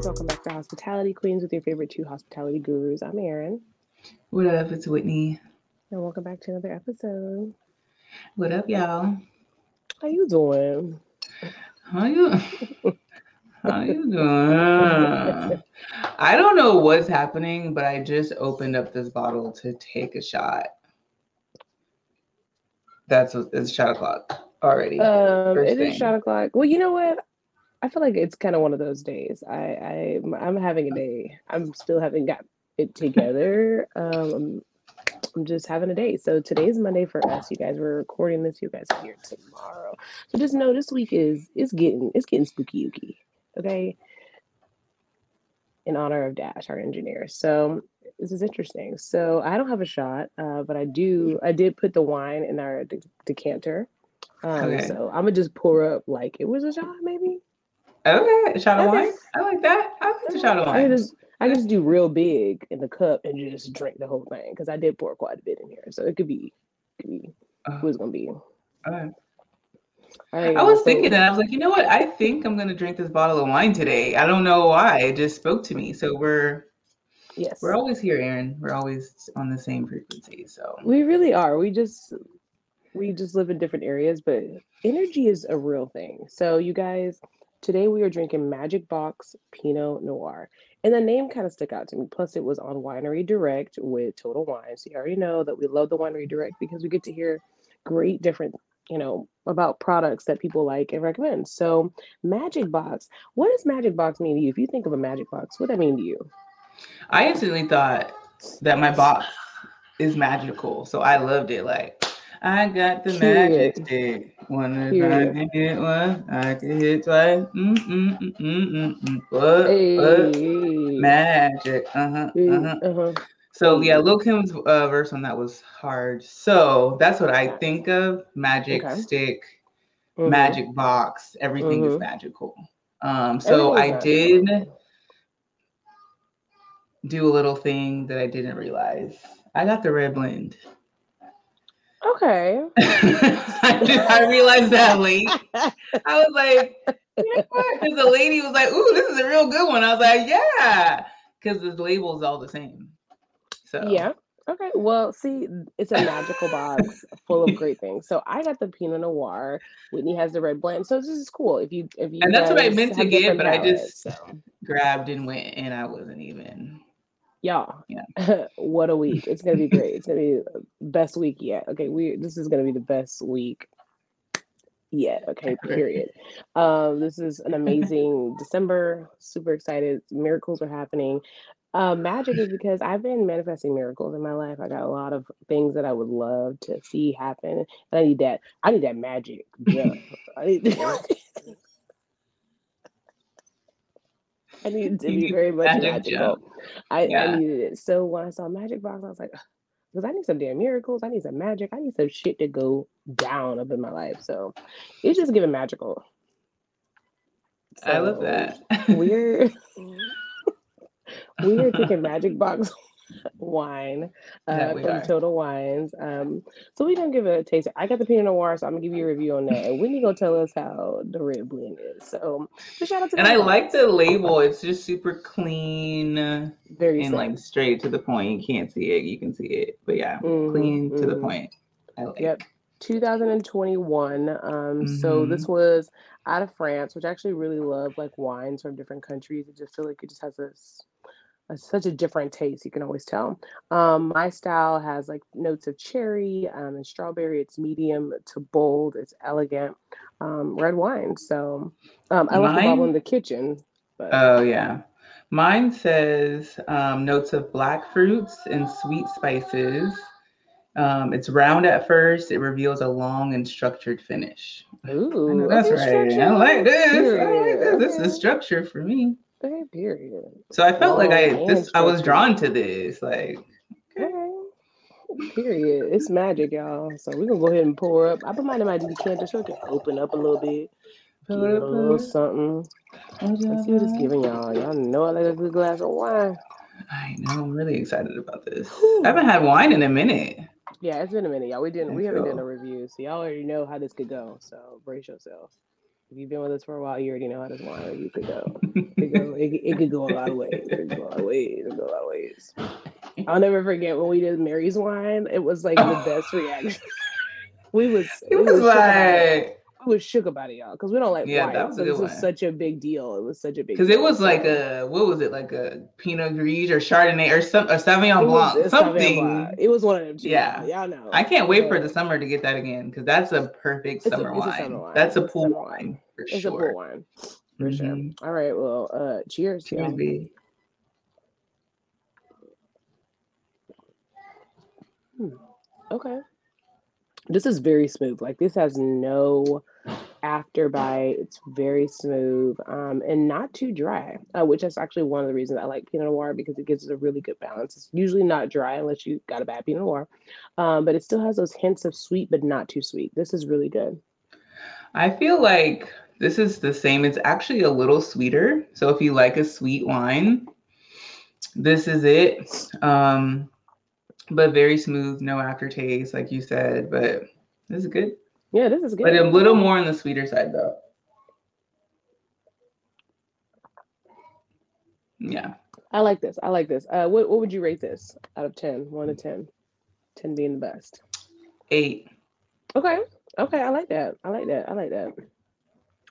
guys. Welcome back to Hospitality Queens with your favorite two hospitality gurus. I'm Erin. What up? It's Whitney. And welcome back to another episode. What up, y'all? How you doing? How you? How you doing? I don't know what's happening, but I just opened up this bottle to take a shot. That's it's shot o'clock already. Um, it is shot o'clock. Well, you know what? I feel like it's kind of one of those days. I, I I'm having a day. I'm still having got it together. Um, I'm, just having a day. So today's Monday for us. You guys, we're recording this. You guys are here tomorrow. So just know this week is is getting it's getting spooky ooky. Okay. In honor of Dash, our engineer. So this is interesting. So I don't have a shot, uh, but I do. I did put the wine in our de- decanter. Um, okay. So I'm gonna just pour up like it was a shot, maybe. Okay, a shot of wine. I like that. I like a shot of wine. I just I just do real big in the cup and just drink the whole thing because I did pour quite a bit in here, so it could be, could be uh, who's gonna be. Okay. I, I was so, thinking that I was like, you know what? I think I'm gonna drink this bottle of wine today. I don't know why. It just spoke to me. So we're yes, we're always here, Erin. We're always on the same frequency. So we really are. We just we just live in different areas, but energy is a real thing. So you guys Today we are drinking Magic Box Pinot Noir. And the name kind of stuck out to me. Plus, it was on Winery Direct with Total Wine. So you already know that we love the Winery Direct because we get to hear great different, you know, about products that people like and recommend. So Magic Box, what does Magic Box mean to you? If you think of a Magic Box, what does that mean to you? I instantly thought that my box is magical. So I loved it. Like I got the magic stick. Wonder if I can hit one, I can hit twice. Mm, mm, mm, mm, mm, What? Hey. what? Magic. Uh-huh. Uh-huh. uh-huh. So yeah, Lil Kim's uh, verse on that was hard. So that's what I think of. Magic okay. stick, mm-hmm. magic box. Everything mm-hmm. is magical. Um, so I did do a little thing that I didn't realize. I got the red blend. Okay. I realized that late. I was like, because the lady was like, "Ooh, this is a real good one." I was like, "Yeah," because the label's all the same. So yeah. Okay. Well, see, it's a magical box full of great things. So I got the Pinot Noir. Whitney has the red blend. So this is cool. If you if you and that's what I meant to get, but I just so. grabbed and went, and I wasn't even y'all yeah. what a week. It's gonna be great. It's gonna be best week yet. Okay we this is gonna be the best week yet. Okay period. Um this is an amazing december. Super excited. Miracles are happening. Uh, magic is because I've been manifesting miracles in my life. I got a lot of things that I would love to see happen, and I need that. I need that magic. Yeah, I need, I needed to be very much magic magical. I, yeah. I, needed it. So when I saw Magic Box, I was like, because I need some damn miracles. I need some magic. I need some shit to go down up in my life. So it's just giving magical. So I love that. we're we're taking Magic Box wine uh, from are. Total Wines. Um, so we're gonna give it a taste. I got the Pinot Noir, so I'm gonna give you a review on that, and Whitney gonna tell us how the red blend is. So, shout out to. And I like the label. It's just super clean, very and like straight to the point. You can't see it, you can see it, but yeah, mm-hmm, clean mm-hmm. to the mm-hmm. point. I like. Yep. 2021. Um, mm-hmm. so this was out of France, which I actually really love like wines from different countries. It just feel like it just has this such a different taste. You can always tell. Um, my style has like notes of cherry um, and strawberry. It's medium to bold. It's elegant. Um, red wine. So um, I left the bottle in the kitchen. But... Oh yeah. Mine says um, notes of black fruits and sweet spices. Um, it's round at first. It reveals a long and structured finish. Ooh, that's right. I like this. I like this. This is structure for me. Okay, period. So I felt oh, like I this I was drawn to this. Like okay. Period. It's magic, y'all. So we're gonna go ahead and pour up. I put mine in my decanter so it can open up a little bit. Give a little something. Let's see what it's giving y'all. Y'all know I like a good glass of wine. I know. I'm really excited about this. I haven't had wine in a minute. Yeah, it's been a minute, y'all. We didn't. We haven't done a review, so y'all already know how this could go. So brace yourself. If you've been with us for a while, you already know how this wine you could go. It could go, it, it could go a lot of ways. It could go a lot of ways. It could go a lot of ways. I'll never forget when we did Mary's wine. It was like the best reaction. we was it was, was like was shook about it, y'all, because we don't like yeah, wine. That was so a good this one. was such a big deal. It was such a big because it was like a what was it like a Pinot Gris or Chardonnay or some or Sauvignon Blanc something. Blanc. It was one of them. Yeah, y'all know. I can't wait for the summer to get that again because that's a perfect summer, a, wine. A summer, wine. That's a pool wine. wine for it's sure. A pool wine for mm-hmm. sure. All right, well, uh, cheers. Cheers, B. Hmm. Okay. This is very smooth. Like this has no after bite. It's very smooth um, and not too dry, uh, which is actually one of the reasons I like Pinot Noir because it gives it a really good balance. It's usually not dry unless you got a bad Pinot Noir, um, but it still has those hints of sweet, but not too sweet. This is really good. I feel like this is the same. It's actually a little sweeter. So if you like a sweet wine, this is it. Um, but very smooth, no aftertaste, like you said. But this is good. Yeah, this is good. But a little more on the sweeter side, though. Yeah. I like this. I like this. Uh, what what would you rate this out of 10? 1 to 10. 10 being the best. Eight. Okay. Okay. I like that. I like that. I like that.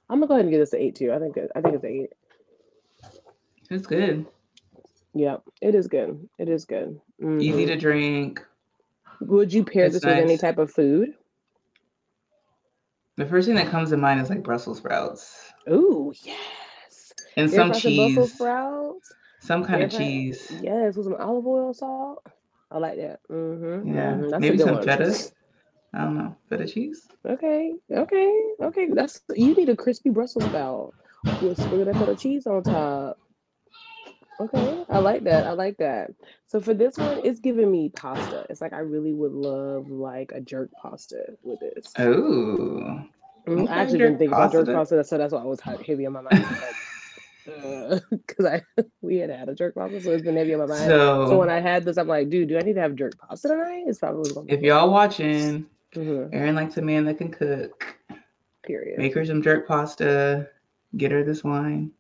I'm gonna go ahead and give this an eight too. I think I think it's eight. It's good. Yeah, it is good. It is good. Mm-hmm. Easy to drink. Would you pair it's this nice. with any type of food? The first thing that comes to mind is like Brussels sprouts. Ooh, yes. And some cheese. Brussels sprouts. Some kind of cheese. Yes, with some olive oil salt. I like that. Mm-hmm. Yeah, mm-hmm. maybe some one. feta. I don't know, feta cheese. Okay, okay, okay. That's you need a crispy Brussels sprout with a bit of cheese on top. Okay, I like that. I like that. So for this one, it's giving me pasta. It's like I really would love like a jerk pasta with this. Oh. I actually didn't think about jerk pasta, so that's why I was heavy on my mind. Because uh, I we had had a jerk pasta, so it's been heavy on my mind. So, so, when I had this, I'm like, dude, do I need to have jerk pasta tonight? It's probably going if y'all watching, mm-hmm. Erin likes a man that can cook. Period. Make her some jerk pasta. Get her this wine.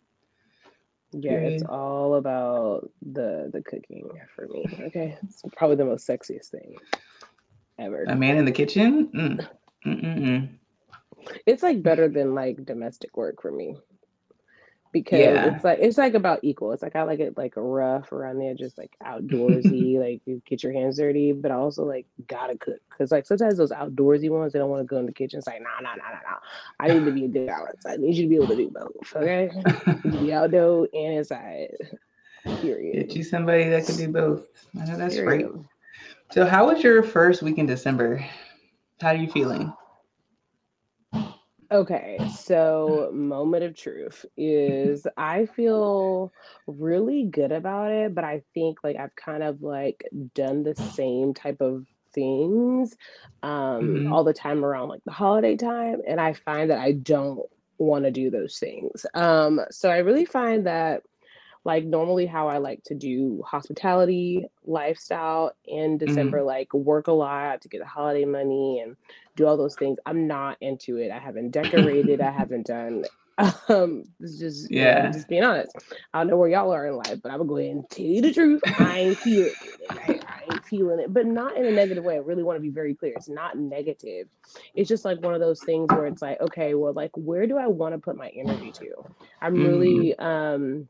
Yeah, it's all about the the cooking for me. Okay, it's probably the most sexiest thing ever. A man in the kitchen. Mm. mm, mm, mm. It's like better than like domestic work for me because yeah. it's like it's like about equal. It's like I like it like rough around the edges, like outdoorsy, like you get your hands dirty, but I also like gotta cook because like sometimes those outdoorsy ones they don't want to go in the kitchen. It's like nah, nah, nah, nah, nah. I need to be a good balance. I need you to be able to do both. Okay, be outdoor and inside. Period. Get you somebody that can do both. I know that's Period. great. So, how was your first week in December? How are you feeling? Okay, so moment of truth is I feel really good about it, but I think like I've kind of like done the same type of things um mm-hmm. all the time around like the holiday time and I find that I don't want to do those things. Um so I really find that like normally how I like to do hospitality lifestyle in mm-hmm. December, mm. like work a lot to get the holiday money and do all those things. I'm not into it. I haven't decorated. I haven't done. Um, it's just yeah, you know, just being honest. I don't know where y'all are in life, but I'm gonna go ahead and tell you the truth. I ain't feeling it. I, I ain't feeling it, but not in a negative way. I really want to be very clear. It's not negative. It's just like one of those things where it's like, okay, well, like where do I want to put my energy to? I'm mm. really um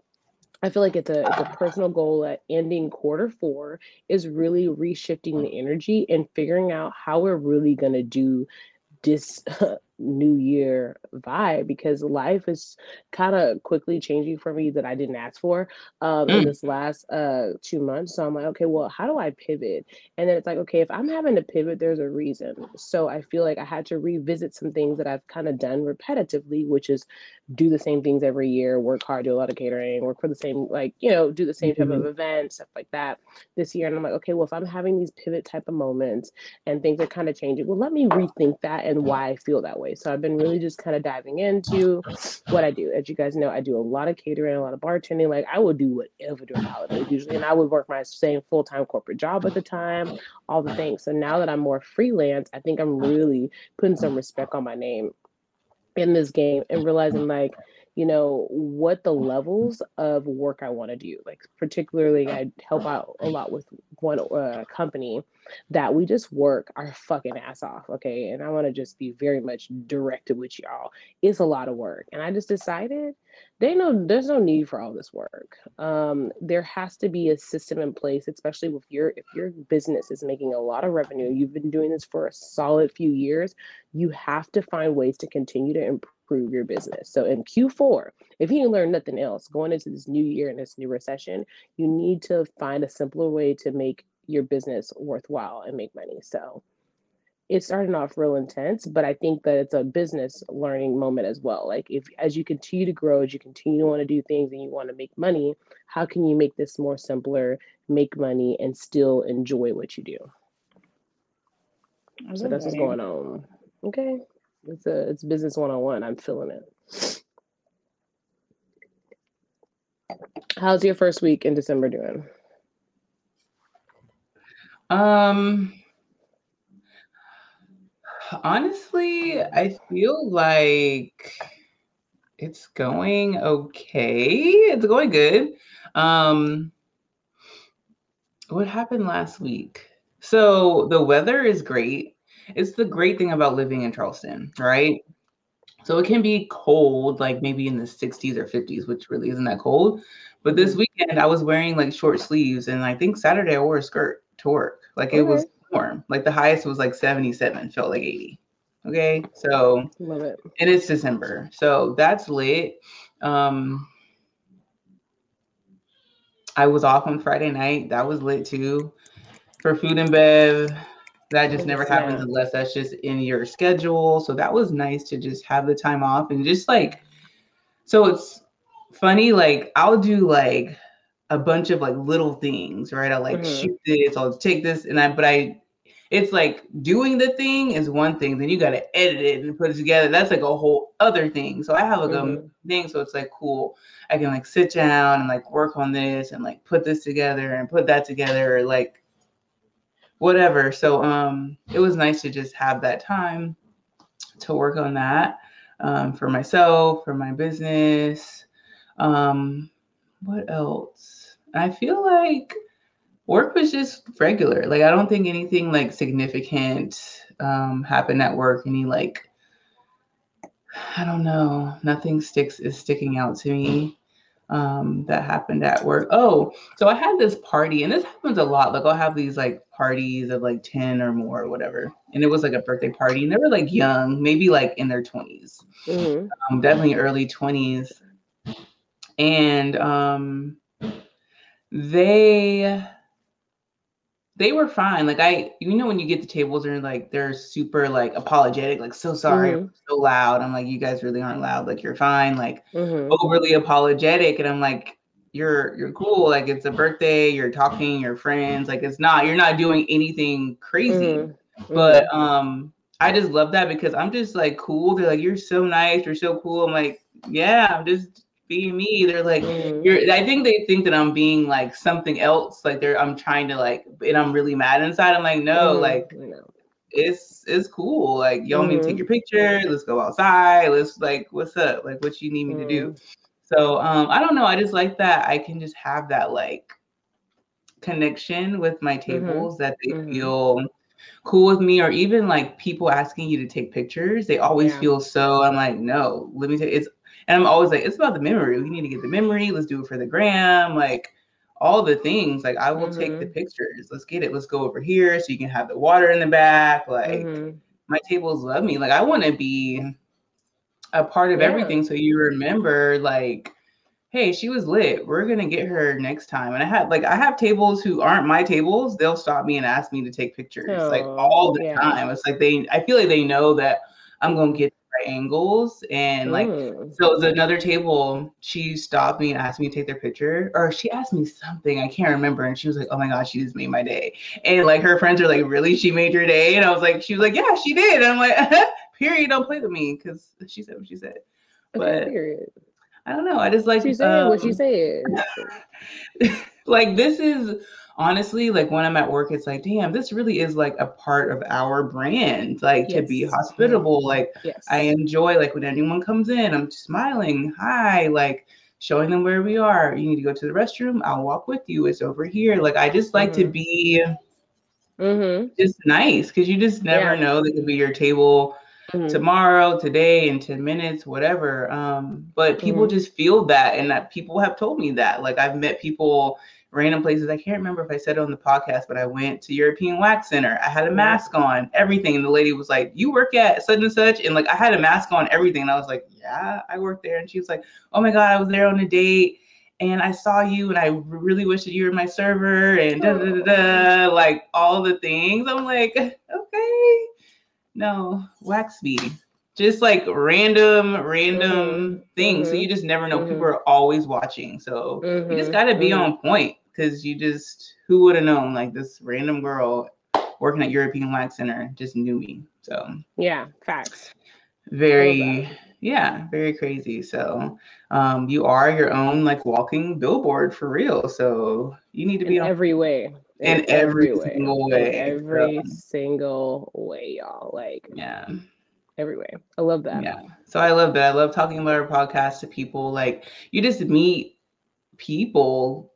I feel like it's a it's a personal goal at ending quarter four is really reshifting the energy and figuring out how we're really gonna do this new year vibe because life is kind of quickly changing for me that I didn't ask for um, mm. in this last uh, two months. So I'm like, okay, well, how do I pivot? And then it's like, okay, if I'm having to pivot, there's a reason. So I feel like I had to revisit some things that I've kind of done repetitively, which is do the same things every year, work hard, do a lot of catering, work for the same, like, you know, do the same mm-hmm. type of mm-hmm. event, stuff like that this year. And I'm like, okay, well, if I'm having these pivot type of moments and things are kind of changing, well, let me rethink that and why I feel that way. So I've been really just kind of diving into what I do. As you guys know, I do a lot of catering, a lot of bartending. Like I would do whatever during holidays usually, and I would work my same full time corporate job at the time, all the things. So now that I'm more freelance, I think I'm really putting some respect on my name in this game and realizing like you know what the levels of work I want to do. Like particularly, I help out a lot with one uh, company that we just work our fucking ass off. Okay, and I want to just be very much directed with y'all. It's a lot of work, and I just decided they know there's no need for all this work. Um, there has to be a system in place, especially if your if your business is making a lot of revenue. You've been doing this for a solid few years. You have to find ways to continue to improve improve your business. So in Q4, if you learn nothing else going into this new year and this new recession, you need to find a simpler way to make your business worthwhile and make money. So it's starting off real intense, but I think that it's a business learning moment as well. Like if as you continue to grow, as you continue to want to do things and you want to make money, how can you make this more simpler, make money, and still enjoy what you do? So that's what's going on. Okay. It's a it's business one on one. I'm feeling it. How's your first week in December doing? Um honestly, I feel like it's going okay. It's going good. Um what happened last week? So the weather is great it's the great thing about living in Charleston, right? So it can be cold, like maybe in the 60s or 50s, which really isn't that cold. But this mm-hmm. weekend, I was wearing like short sleeves, and I think Saturday I wore a skirt to work. Like it was warm. Like the highest was like 77, felt like 80. Okay, so love it. And it's December, so that's lit. Um, I was off on Friday night. That was lit too. For food and bev, that just never happens unless that's just in your schedule. So that was nice to just have the time off and just like, so it's funny. Like I'll do like a bunch of like little things, right? I'll like mm-hmm. shoot this, I'll take this, and I, but I, it's like doing the thing is one thing, then you got to edit it and put it together. That's like a whole other thing. So I have like mm-hmm. a thing. So it's like cool. I can like sit down and like work on this and like put this together and put that together. Like whatever. So um, it was nice to just have that time to work on that um, for myself, for my business. Um, what else? I feel like work was just regular. Like I don't think anything like significant um, happened at work. Any like I don't know. Nothing sticks is sticking out to me um, that happened at work. Oh, so I had this party, and this happens a lot. Like I'll have these like parties of like 10 or more or whatever. And it was like a birthday party, and they were like young, maybe like in their 20s. Mm-hmm. Um, definitely early 20s. And um they they were fine. Like I, you know, when you get the tables and like they're super like apologetic, like so sorry, mm-hmm. so loud. I'm like, you guys really aren't loud. Like you're fine. Like mm-hmm. overly apologetic, and I'm like, you're you're cool. Like it's a birthday. You're talking. You're friends. Like it's not. You're not doing anything crazy. Mm-hmm. But mm-hmm. um, I just love that because I'm just like cool. They're like, you're so nice. You're so cool. I'm like, yeah. I'm just being me. They're like, mm. you're. I think they think that I'm being like something else. Like they're. I'm trying to like, and I'm really mad inside. I'm like, no, mm. like. It's it's cool. Like, want mm-hmm. me to take mm-hmm. your picture? Let's go outside. Let's like, what's up? Like, what you need me to do? Mm. So um, I don't know. I just like that I can just have that like connection with my mm-hmm. tables mm-hmm. that they mm-hmm. feel cool with me or even like people asking you to take pictures they always yeah. feel so i'm like no let me take it's and I'm always like, it's about the memory. We need to get the memory. Let's do it for the gram. Like all the things. Like I will mm-hmm. take the mm-hmm. pictures. Let's get it. Let's go over here so you can have the water in the back. Like mm-hmm. my tables love me. Like I want to be a part of yeah. everything. So you remember like hey, she was lit. We're gonna get her next time. And I had like I have tables who aren't my tables. They'll stop me and ask me to take pictures oh, like all the yeah. time. It's like they I feel like they know that I'm gonna get angles and like mm. so it was another table she stopped me and asked me to take their picture or she asked me something i can't remember and she was like oh my gosh she just made my day. And like her friends are like really? She made your day? And i was like she was like yeah she did. And i'm like period don't play with me because she said what she said. But period. i don't know i just like she said um, what she said. like this is honestly like when I'm at work, it's like, damn, this really is like a part of our brand. Like yes. to be hospitable. Like yes. I enjoy like when anyone comes in, I'm smiling, hi, like showing them where we are. You need to go to the restroom. I'll walk with you. It's over here. Like I just like mm-hmm. to be mm-hmm. just nice because you just never yeah. know that could be your table mm-hmm. tomorrow, today, in 10 minutes, whatever. Um, but people mm-hmm. just feel that and that people have told me that. Like I've met people random places. I can't remember if I said it on the podcast, but I went to European Wax Center. I had a mask on, everything. And the lady was like, You work at such and such? And like I had a mask on, everything. And I was like, Yeah, I work there. And she was like, Oh my God, I was there on a date and I saw you and I really wish that you were my server and da, da, da, da, oh. like all the things. I'm like, okay, no, wax me. Just like random, random mm-hmm. things. Mm-hmm. So you just never know. Mm-hmm. People are always watching. So you just mm-hmm. gotta be mm-hmm. on point because you just who would have known like this random girl working at European Wax Center just knew me. So yeah, facts. Very yeah, very crazy. So um you are your own like walking billboard for real. So you need to be in on every way. In, in every, every, single way. In every so, single way, y'all. Like yeah. Every way. I love that. Yeah. So I love that. I love talking about our podcast to people. Like you just meet people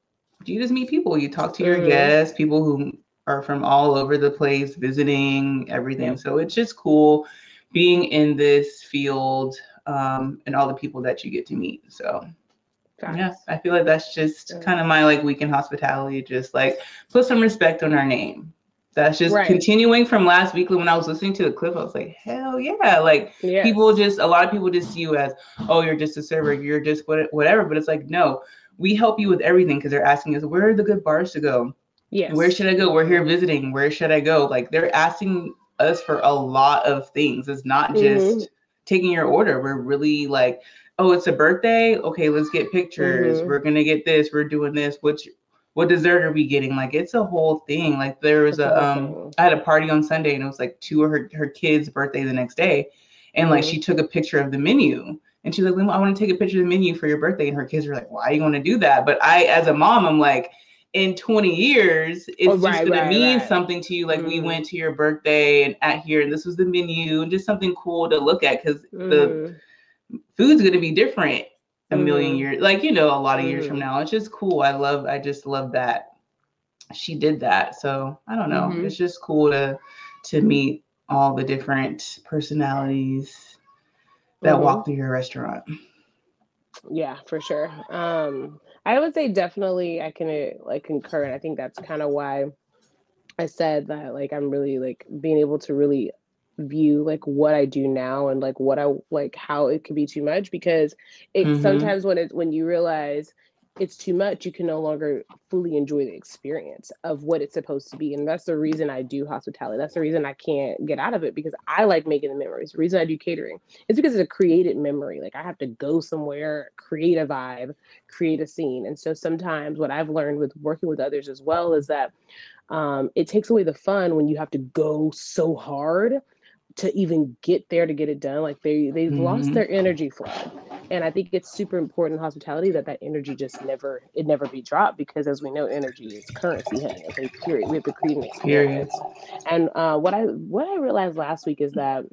you just meet people. You talk to your mm-hmm. guests, people who are from all over the place, visiting everything. So it's just cool being in this field um, and all the people that you get to meet. So yeah, I feel like that's just kind of my like weekend hospitality. Just like put some respect on our name. That's just right. continuing from last week when I was listening to the clip. I was like, hell yeah! Like yes. people just a lot of people just see you as, oh, you're just a server, you're just what, whatever. But it's like no, we help you with everything because they're asking us where are the good bars to go yes where should i go we're here visiting where should i go like they're asking us for a lot of things it's not just mm-hmm. taking your order we're really like oh it's a birthday okay let's get pictures mm-hmm. we're gonna get this we're doing this which what dessert are we getting like it's a whole thing like there was a um i had a party on sunday and it was like two of her her kids birthday the next day and mm-hmm. like she took a picture of the menu and she's like, I want to take a picture of the menu for your birthday. And her kids are like, why are you going to do that? But I, as a mom, I'm like, in 20 years, it's oh, right, just going right, to mean right. something to you. Like mm. we went to your birthday and at here, and this was the menu, and just something cool to look at because mm. the food's going to be different a mm. million years, like, you know, a lot of years from mm. now. It's just cool. I love, I just love that she did that. So I don't know. Mm-hmm. It's just cool to, to meet all the different personalities that mm-hmm. walk through your restaurant. Yeah, for sure. Um, I would say definitely I can uh, like concur, and I think that's kind of why I said that like I'm really like being able to really view like what I do now and like what I like how it could be too much because it mm-hmm. sometimes when it when you realize it's too much, you can no longer fully enjoy the experience of what it's supposed to be. And that's the reason I do hospitality. That's the reason I can't get out of it because I like making the memories. The reason I do catering is because it's a created memory. Like I have to go somewhere, create a vibe, create a scene. And so sometimes what I've learned with working with others as well is that um, it takes away the fun when you have to go so hard to even get there to get it done like they they've mm-hmm. lost their energy flow and i think it's super important in hospitality that that energy just never it never be dropped because as we know energy is currency honey okay period. We have to create an experience and uh, what i what i realized last week is that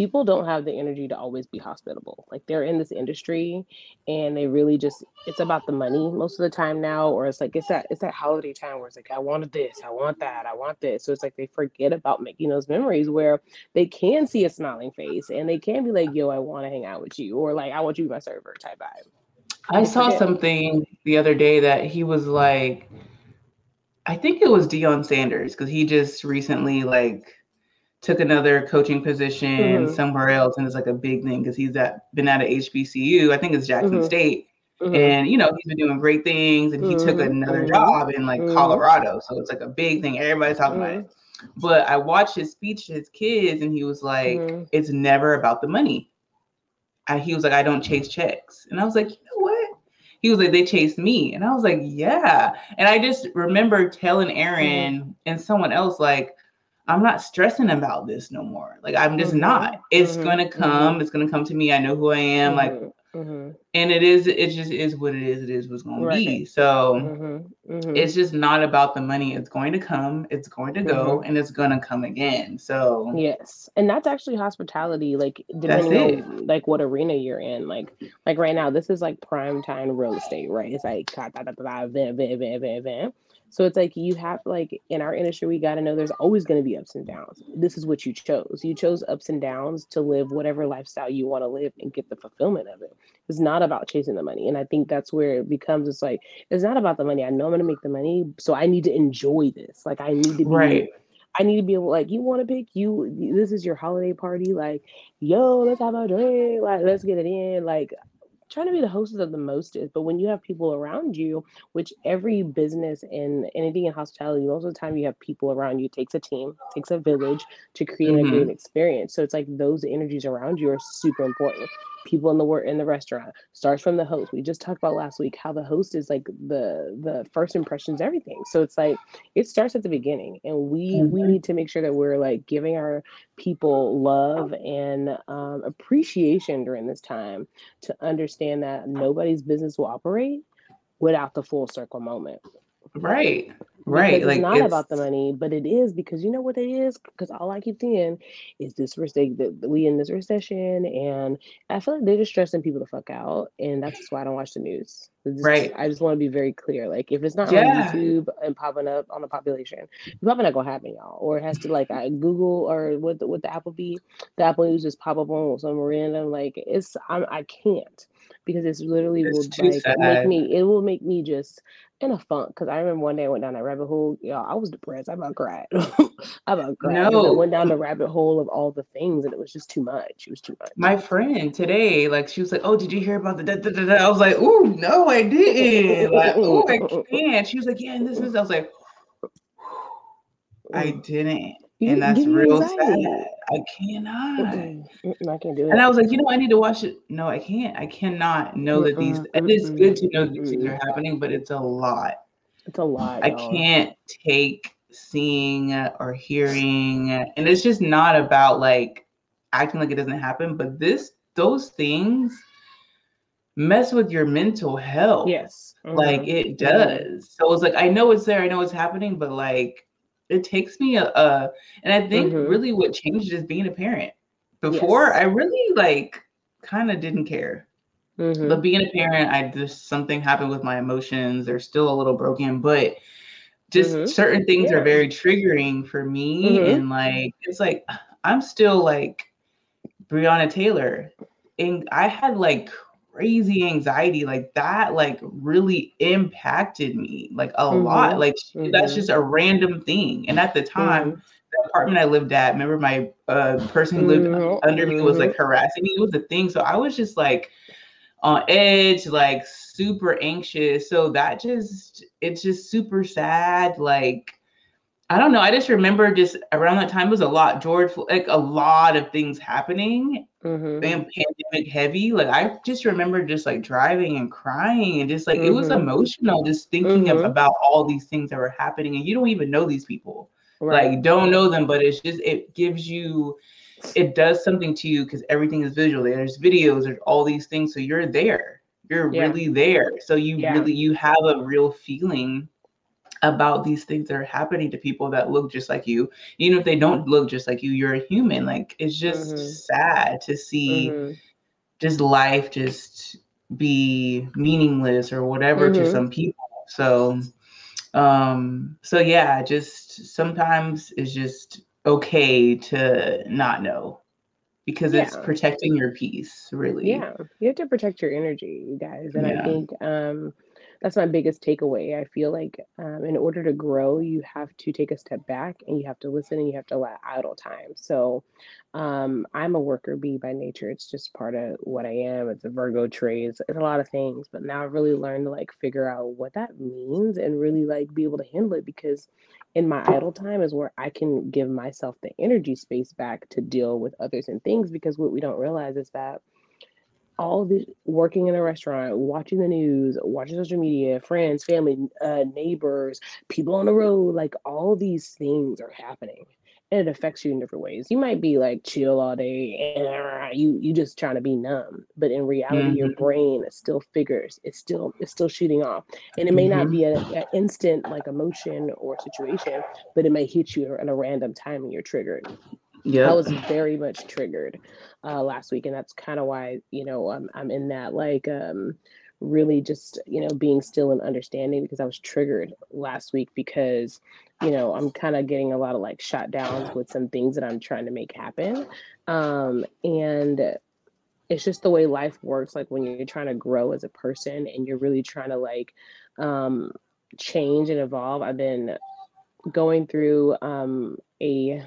people don't have the energy to always be hospitable. Like they're in this industry and they really just it's about the money most of the time now, or it's like it's that it's that holiday time where it's like I wanted this, I want that, I want this. So it's like they forget about making those memories where they can see a smiling face and they can be like, yo, I want to hang out with you, or like I want you to be my server type vibe. I saw forget. something the other day that he was like I think it was Deion Sanders because he just recently like took another coaching position mm-hmm. somewhere else and it's like a big thing because he's at been at a HBCU. I think it's Jackson mm-hmm. State. Mm-hmm. And you know, he's been doing great things and he took mm-hmm. another mm-hmm. job in like mm-hmm. Colorado. So it's like a big thing. Everybody's talking about it. But I watched his speech to his kids and he was like, it's never about the money. I, he was like, I don't chase checks. And I was like, you know what? He was like, they chased me. And I was like, yeah. And I just remember telling Erin and someone else, like, I'm not stressing about this no more. Like I'm just mm-hmm. not. It's mm-hmm. gonna mm-hmm. come. Mm-hmm. It's gonna come to me. I know who I am. Like, mm-hmm. mm-hmm. and it is it just is what it is it is what's going right. to be so it's just not about the money it's going to come it's going to go and it's going to come again so yes and that's actually hospitality like depending on like what arena you're in like like right now this is like prime time real estate right it's like so it's like you have like in our industry, we got to know there's always going to be ups and downs. This is what you chose. You chose ups and downs to live whatever lifestyle you want to live and get the fulfillment of it. It's not about chasing the money. And I think that's where it becomes it's like, it's not about the money. I know I'm going to make the money. So I need to enjoy this. Like I need to be right. I need to be able like you want to pick you this is your holiday party like yo let's have a drink like let's get it in like trying to be the hostess of the mostest, but when you have people around you, which every business and anything in hospitality, most of the time you have people around you. It takes a team, takes a village to create mm-hmm. a great experience. So it's like those energies around you are super important people in the work in the restaurant. Starts from the host. We just talked about last week how the host is like the the first impressions everything. So it's like it starts at the beginning and we mm-hmm. we need to make sure that we're like giving our people love and um, appreciation during this time to understand that nobody's business will operate without the full circle moment. Right right because like it's not it's... about the money but it is because you know what it is? Because all i keep seeing is this recession that we in this recession and i feel like they're just stressing people the fuck out and that's why i don't watch the news. Just, right. I just want to be very clear like if it's not yeah. on youtube and popping up on the population it's probably not gonna happen y'all or it has to like I google or what the, what the apple be the apple news just pop up on some random like it's I'm, i can't because it's literally it's will like sad. make me it will make me just in a funk because I remember one day I went down that rabbit hole. Y'all, I was depressed. I about cried. I about cried. No. I went down the rabbit hole of all the things, and it was just too much. It was too much. My friend today, like, she was like, "Oh, did you hear about the?" Da, da, da, da? I was like, "Oh, no, I didn't." like, "Oh, I can't." She was like, "Yeah, and this is." I was like, "I mm. didn't." And that's real anxiety. sad. I cannot. I can't do it. And I was like, you know, I need to watch it. No, I can't. I cannot know that these. And it's good to know these things are happening, but it's a lot. It's a lot. I y'all. can't take seeing or hearing, and it's just not about like acting like it doesn't happen. But this, those things mess with your mental health. Yes. Mm-hmm. Like it mm-hmm. does. So it's like I know it's there, I know it's happening, but like it takes me a, a and I think mm-hmm. really what changed is being a parent. Before yes. I really like kind of didn't care. Mm-hmm. But being a parent, I just something happened with my emotions. They're still a little broken, but just mm-hmm. certain things yeah. are very triggering for me. Mm-hmm. And like it's like I'm still like Breonna Taylor. And I had like crazy anxiety like that like really impacted me like a mm-hmm. lot like mm-hmm. that's just a random thing and at the time mm-hmm. the apartment i lived at remember my uh person who lived mm-hmm. under me was like mm-hmm. harassing me it was a thing so i was just like on edge like super anxious so that just it's just super sad like I don't know. I just remember just around that time it was a lot. George, like a lot of things happening, mm-hmm. and pandemic heavy. Like I just remember just like driving and crying and just like mm-hmm. it was mm-hmm. emotional just thinking mm-hmm. of, about all these things that were happening and you don't even know these people. Right. Like don't know them, but it's just it gives you it does something to you because everything is visual. There's videos, there's all these things. So you're there. You're yeah. really there. So you yeah. really you have a real feeling about these things that are happening to people that look just like you. Even if they don't look just like you, you're a human. Like it's just mm-hmm. sad to see mm-hmm. just life just be meaningless or whatever mm-hmm. to some people. So um so yeah, just sometimes it's just okay to not know because yeah. it's protecting your peace really yeah you have to protect your energy you guys and yeah. i think um that's my biggest takeaway. I feel like um, in order to grow, you have to take a step back and you have to listen and you have to let idle time. So um, I'm a worker bee by nature. It's just part of what I am. It's a Virgo trait. It's, it's a lot of things. But now I've really learned to like figure out what that means and really like be able to handle it because in my idle time is where I can give myself the energy space back to deal with others and things because what we don't realize is that all the working in a restaurant, watching the news, watching social media, friends, family, uh, neighbors, people on the road, like all these things are happening. and it affects you in different ways. You might be like chill all day and you you just trying to be numb, but in reality, mm-hmm. your brain still figures. It's still it's still shooting off, and it may mm-hmm. not be an instant like emotion or situation, but it may hit you at a random time and you're triggered. Yeah, I was very much triggered uh, last week, and that's kind of why you know I'm I'm in that like um really just you know being still and understanding because I was triggered last week because you know I'm kind of getting a lot of like shot downs with some things that I'm trying to make happen um and it's just the way life works like when you're trying to grow as a person and you're really trying to like um change and evolve I've been going through um a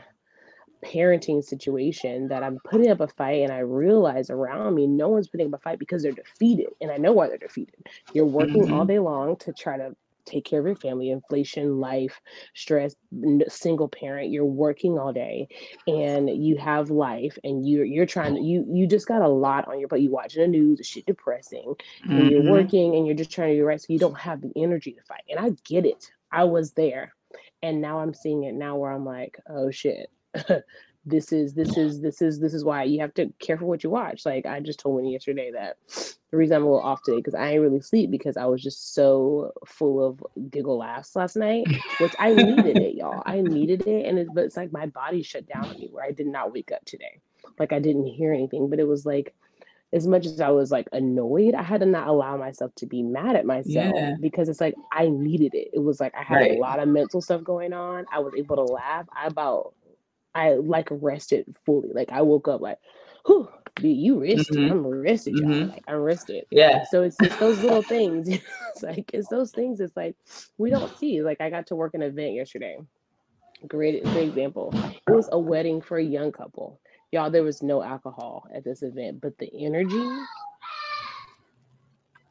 parenting situation that I'm putting up a fight and I realize around me no one's putting up a fight because they're defeated. And I know why they're defeated. You're working mm-hmm. all day long to try to take care of your family, inflation, life, stress, single parent, you're working all day and you have life and you're you're trying to you you just got a lot on your plate. You watching the news, it's shit depressing. Mm-hmm. And you're working and you're just trying to do right. So you don't have the energy to fight. And I get it. I was there. And now I'm seeing it now where I'm like, oh shit. this is this is this is this is why you have to care for what you watch. Like I just told Whitney yesterday that the reason I'm a little off today because I ain't really sleep because I was just so full of giggle laughs last night, which I needed it, y'all. I needed it, and it, but it's like my body shut down on me where I did not wake up today. Like I didn't hear anything, but it was like as much as I was like annoyed, I had to not allow myself to be mad at myself yeah. because it's like I needed it. It was like I had right. a lot of mental stuff going on. I was able to laugh. I about I like rested fully. Like I woke up like, whew, you rested. Mm-hmm. I'm rested, y'all. Mm-hmm. Like I'm rested. Yeah. So it's just those little things. it's like it's those things. It's like we don't see. Like I got to work an event yesterday. Great, great example. It was a wedding for a young couple. Y'all, there was no alcohol at this event, but the energy.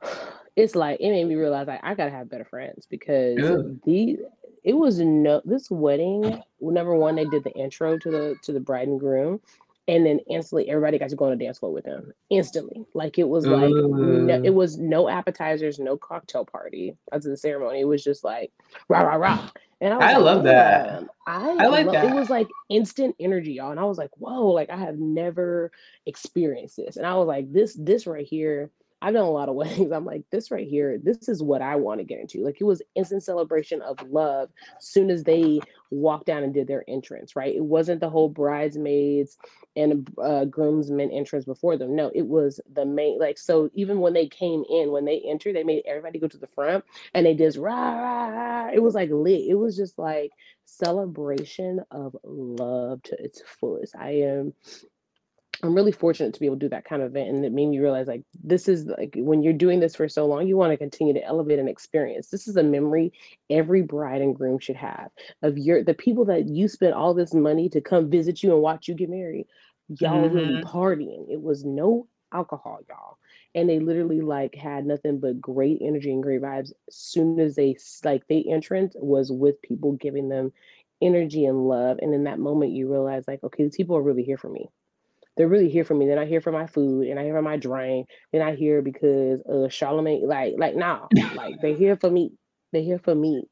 It's like it made me realize like I gotta have better friends because these it was no this wedding number one they did the intro to the to the bride and groom and then instantly everybody got to go on a dance floor with them instantly like it was like no, it was no appetizers no cocktail party as the ceremony it was just like rah rah rah and I, I like, love that. I, I like that. It was like instant energy, y'all. And I was like, whoa, like I have never experienced this. And I was like, this, this right here I've done a lot of weddings. I'm like, this right here, this is what I want to get into. Like it was instant celebration of love soon as they walked down and did their entrance, right? It wasn't the whole bridesmaids and uh, groomsmen entrance before them. No, it was the main, like, so even when they came in, when they entered, they made everybody go to the front and they just rah, rah, rah. It was like lit. It was just like celebration of love to its fullest. I am I'm really fortunate to be able to do that kind of event. And it made me realize like this is like when you're doing this for so long, you want to continue to elevate an experience. This is a memory every bride and groom should have of your the people that you spent all this money to come visit you and watch you get married. Y'all mm-hmm. really partying. It was no alcohol, y'all. And they literally like had nothing but great energy and great vibes. As soon as they like they entrance was with people giving them energy and love. And in that moment you realize like, okay, these people are really here for me they're really here for me. They're not here for my food and I hear for my drink. They're not here because uh Charlemagne, like, like nah, like they're here for me. They're here for me.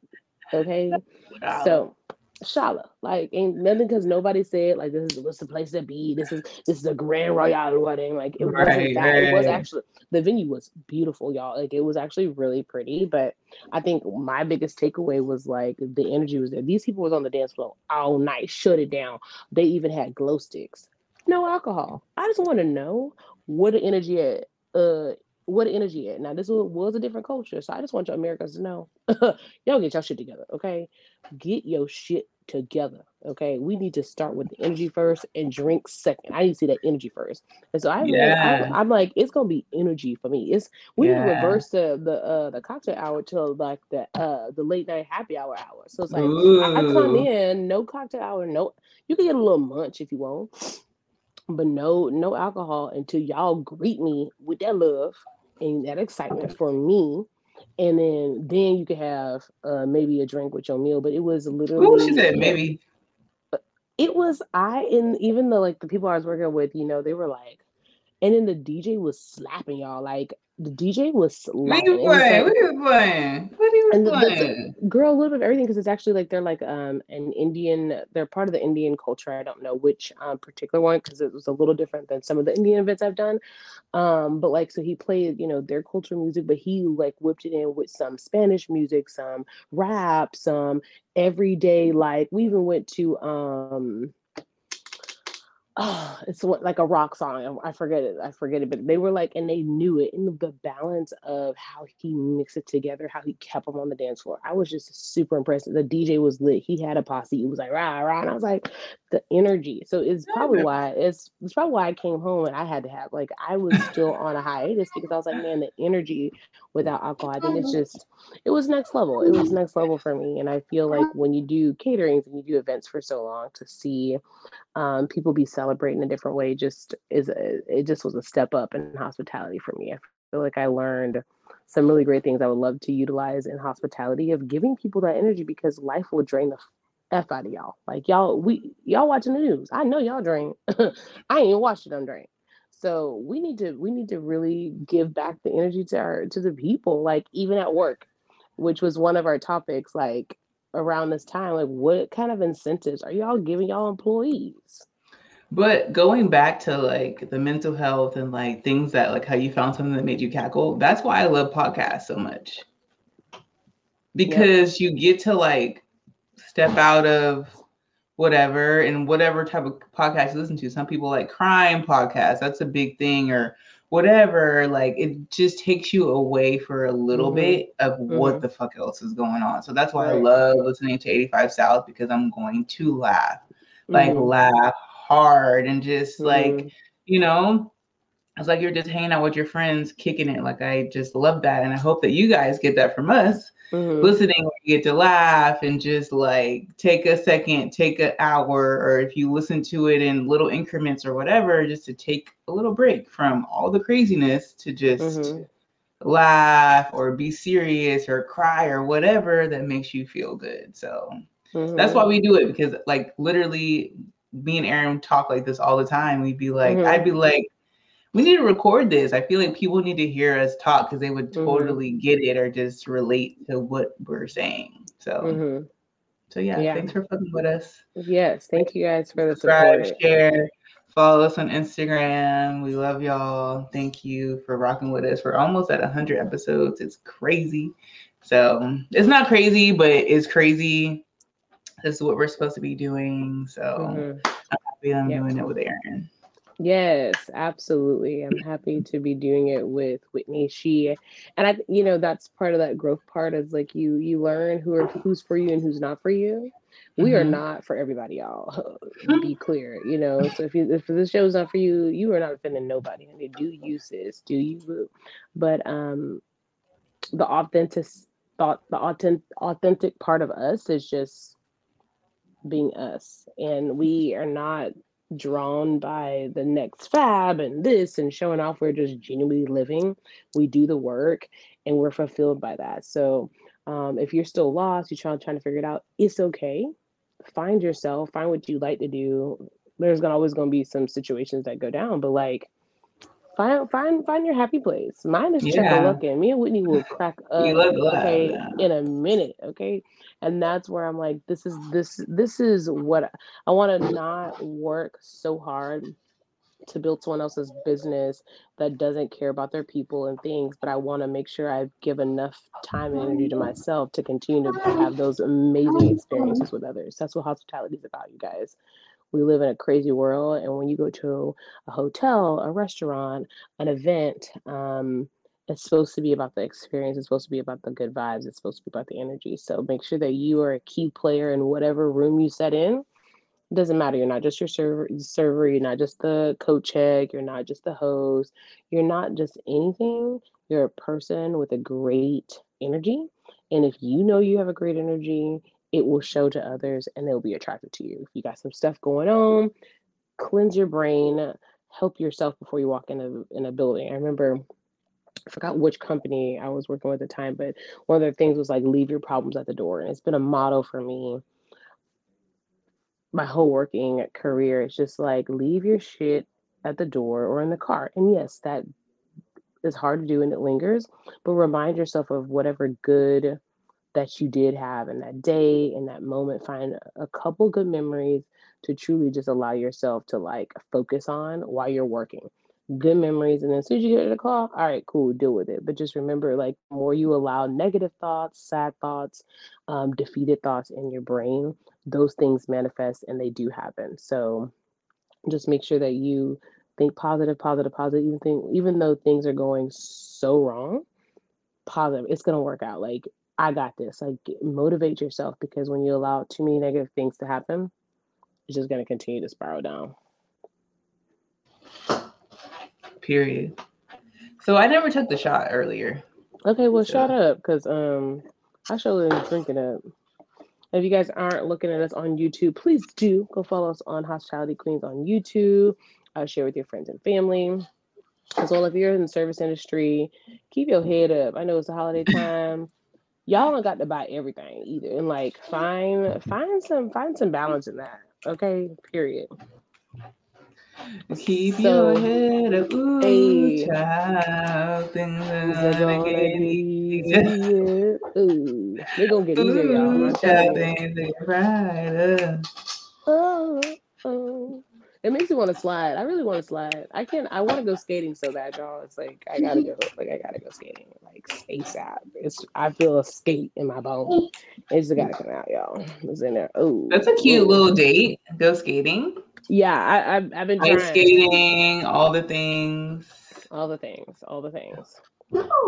Okay. Wow. So Shala, like ain't nothing because nobody said like this is what's the place to be. This is this is a grand royale wedding. Like it right, wasn't that. Right. It was actually the venue was beautiful, y'all. Like it was actually really pretty. But I think my biggest takeaway was like the energy was there. These people was on the dance floor all night, shut it down. They even had glow sticks no alcohol. I just want to know what the energy at. Uh, what the energy at. Now this was, was a different culture, so I just want you Americans to know, y'all get your shit together, okay? Get your shit together, okay? We need to start with the energy first and drink second. I need to see that energy first, and so I, yeah. I, am like, it's gonna be energy for me. It's we yeah. need to reverse the the uh the cocktail hour to like the uh the late night happy hour hour. So it's like I, I come in, no cocktail hour, no. You can get a little munch if you want but no no alcohol until y'all greet me with that love and that excitement for me. And then then you could have uh maybe a drink with your meal but it was literally what she said maybe? It was i and even the like the people i was working with you know they were like and then the dj was slapping y'all like the dj was slapping what you playing? Like, what you playing? What you and the, the, girl a little bit of everything because it's actually like they're like um an Indian. They're part of the Indian culture. I don't know which um, particular one because it was a little different than some of the Indian events I've done. Um, but like so he played you know their culture music, but he like whipped it in with some Spanish music, some rap, some everyday like we even went to um oh, it's what like a rock song. I forget it. I forget it, but they were like, and they knew it. And the balance of how he mixed it together, how he kept them on the dance floor. I was just super impressed. The DJ was lit. He had a posse. It was like rah rah, and I was like, the energy. So it's probably why it's it's probably why I came home and I had to have like I was still on a hiatus because I was like, man, the energy without alcohol. I think it's just it was next level. It was next level for me. And I feel like when you do caterings and you do events for so long to see um, people be celebrating in a different way just is a, it just was a step up in hospitality for me. I feel like I learned some really great things I would love to utilize in hospitality of giving people that energy because life will drain the f out of y'all. Like y'all, we y'all watching the news. I know y'all drain. I ain't even watched it. I'm drained. So we need to we need to really give back the energy to our to the people, like even at work, which was one of our topics, like around this time. Like what kind of incentives are y'all giving y'all employees? But going back to like the mental health and like things that like how you found something that made you cackle, that's why I love podcasts so much. Because yep. you get to like step out of whatever and whatever type of podcast you listen to. Some people like crime podcasts, that's a big thing, or whatever. Like it just takes you away for a little mm-hmm. bit of mm-hmm. what the fuck else is going on. So that's why right. I love listening to 85 South because I'm going to laugh, like mm-hmm. laugh hard and just like, mm-hmm. you know, it's like you're just hanging out with your friends, kicking it. Like I just love that. And I hope that you guys get that from us mm-hmm. listening you get to laugh and just like take a second take an hour or if you listen to it in little increments or whatever just to take a little break from all the craziness to just mm-hmm. laugh or be serious or cry or whatever that makes you feel good so mm-hmm. that's why we do it because like literally me and Erin talk like this all the time we'd be like i'd be mm-hmm. like we need to record this. I feel like people need to hear us talk because they would mm-hmm. totally mm-hmm. get it or just relate to what we're saying. So, mm-hmm. so yeah, yeah, thanks for fucking with us. Yes, thank you guys for the Subscribe, support. Share, follow us on Instagram. We love y'all. Thank you for rocking with us. We're almost at 100 episodes. It's crazy. So it's not crazy, but it's crazy. This is what we're supposed to be doing. So mm-hmm. I'm happy I'm doing it with Erin. Yes, absolutely. I'm happy to be doing it with Whitney. She and I you know that's part of that growth part is like you you learn who are who's for you and who's not for you. We are mm-hmm. not for everybody, y'all. Be clear, you know. So if you if this show is not for you, you are not offending nobody. I mean, do you sis, do you boo? But um the authentic thought the authentic authentic part of us is just being us. And we are not drawn by the next fab and this and showing off. We're just genuinely living. We do the work and we're fulfilled by that. So um, if you're still lost, you're trying, trying to figure it out, it's okay. Find yourself, find what you like to do. There's gonna always gonna be some situations that go down, but like find find find your happy place. Mine is yeah. check a look in. Me and Whitney will crack up okay in a minute. Okay and that's where i'm like this is this this is what i want to not work so hard to build someone else's business that doesn't care about their people and things but i want to make sure i give enough time and energy to myself to continue to have those amazing experiences with others that's what hospitality is about you guys we live in a crazy world and when you go to a hotel a restaurant an event um, it's supposed to be about the experience. It's supposed to be about the good vibes. It's supposed to be about the energy. So make sure that you are a key player in whatever room you set in. It doesn't matter. You're not just your server, server. You're not just the coach check. You're not just the host. You're not just anything. You're a person with a great energy. And if you know you have a great energy, it will show to others and they'll be attracted to you. If you got some stuff going on, cleanse your brain, help yourself before you walk in a in a building. I remember I forgot which company I was working with at the time, but one of the things was like leave your problems at the door. And it's been a motto for me my whole working career. It's just like leave your shit at the door or in the car. And yes, that is hard to do and it lingers, but remind yourself of whatever good that you did have in that day, in that moment. Find a couple good memories to truly just allow yourself to like focus on while you're working. Good memories, and then as soon as you get the call, all right, cool, deal with it. But just remember, like, more you allow negative thoughts, sad thoughts, um, defeated thoughts in your brain, those things manifest and they do happen. So just make sure that you think positive, positive, positive. Even think, even though things are going so wrong, positive. It's gonna work out. Like I got this. Like motivate yourself because when you allow too many negative things to happen, it's just gonna continue to spiral down. Period. So I never took the shot earlier. Okay, well, so. shut up, cause um, I sure didn't drink it up. If you guys aren't looking at us on YouTube, please do go follow us on Hospitality Queens on YouTube. Uh, share with your friends and family. As well, if you're in the service industry, keep your head up. I know it's a holiday time. Y'all don't got to buy everything either, and like find find some find some balance in that. Okay, period. Keep so, your head up, ooh, hey, child. Things are gonna get easier. Ooh, they're gonna get easier, y'all. Child, things get brighter. Oh, oh. It makes me want to slide. I really want to slide. I can't. I want to go skating so bad, y'all. It's like I gotta go. Like I gotta go skating. Like ASAP. It's. I feel a skate in my bone. It's just gotta come out, y'all. It's in there. Oh, that's a cute little date. Go skating. Yeah, I, I've, I've been ice skating, all the things, all the things, all the things.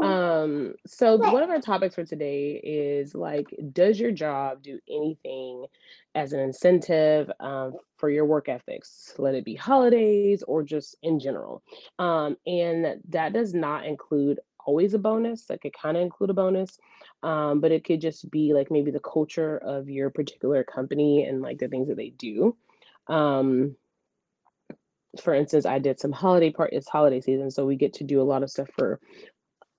Um, so one of our topics for today is like, does your job do anything as an incentive um, for your work ethics? Let it be holidays or just in general. Um, and that does not include always a bonus. Like it kind of include a bonus, um, but it could just be like maybe the culture of your particular company and like the things that they do. Um, for instance, I did some holiday part. It's holiday season, so we get to do a lot of stuff for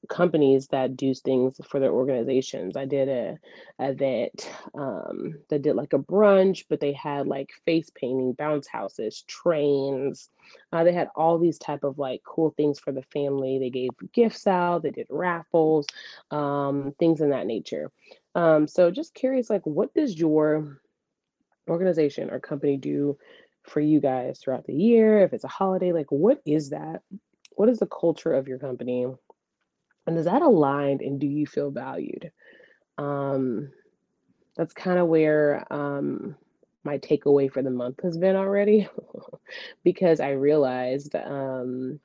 companies that do things for their organizations. I did a, event um, that did like a brunch, but they had like face painting, bounce houses, trains. Uh, they had all these type of like cool things for the family. They gave gifts out. They did raffles, um, things in that nature. Um, so just curious, like, what does your organization or company do for you guys throughout the year? If it's a holiday, like what is that? What is the culture of your company? And is that aligned and do you feel valued? Um, that's kind of where um, my takeaway for the month has been already because I realized um,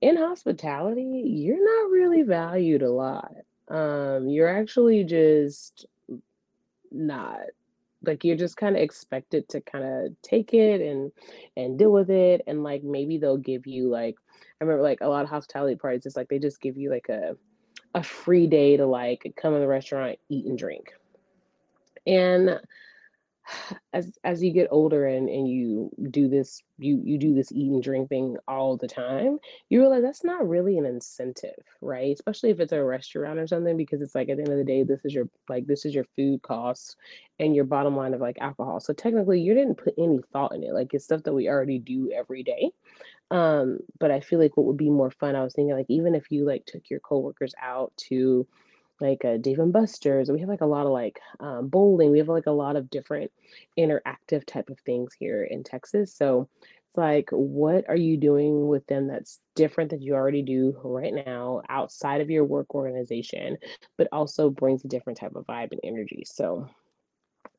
in hospitality, you're not really valued a lot. Um, you're actually just not like you're just kind of expected to kind of take it and and deal with it and like maybe they'll give you like i remember like a lot of hospitality parties it's like they just give you like a a free day to like come in the restaurant eat and drink. And as as you get older and and you do this you you do this eat and drink thing all the time you realize that's not really an incentive right? Especially if it's a restaurant or something because it's like at the end of the day this is your like this is your food costs and your bottom line of like alcohol. So technically you didn't put any thought in it like it's stuff that we already do every day um but i feel like what would be more fun i was thinking like even if you like took your coworkers out to like a Dave and Buster's. We have like a lot of like um, bowling. We have like a lot of different interactive type of things here in Texas. So it's like, what are you doing with them that's different that you already do right now outside of your work organization, but also brings a different type of vibe and energy. So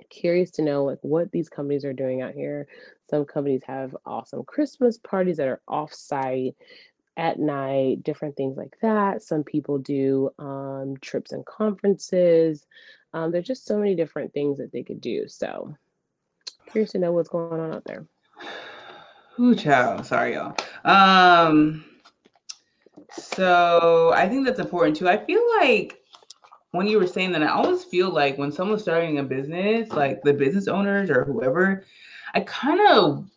curious to know like what these companies are doing out here. Some companies have awesome Christmas parties that are off site at night, different things like that. Some people do um, trips and conferences. Um, there's just so many different things that they could do. So, curious to know what's going on out there. Ooh, child. Sorry, y'all. Um, so I think that's important too. I feel like when you were saying that, I always feel like when someone's starting a business, like the business owners or whoever, I kind of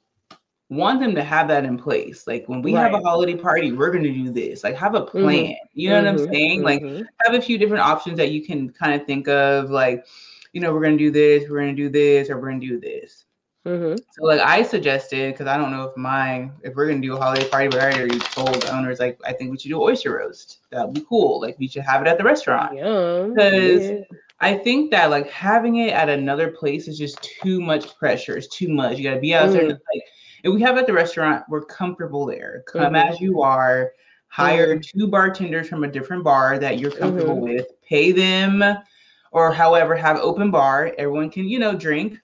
want them to have that in place. Like when we right. have a holiday party, we're going to do this. Like have a mm-hmm. plan. Mm-hmm. You know mm-hmm. what I'm mm-hmm. saying? Mm-hmm. Like have a few different options that you can kind of think of. Like, you know, we're going to do this, we're going to do this, or we're going to do this. Mm-hmm. So like I suggested, because I don't know if my if we're gonna do a holiday party, but I already told the owners like I think we should do oyster roast. That'd be cool. Like we should have it at the restaurant. Yeah. Because yeah. I think that like having it at another place is just too much pressure. It's too much. You got to be out mm. there. Like if we have at the restaurant, we're comfortable there. Come mm-hmm. as you are. Hire mm-hmm. two bartenders from a different bar that you're comfortable mm-hmm. with. Pay them, or however, have open bar. Everyone can you know drink.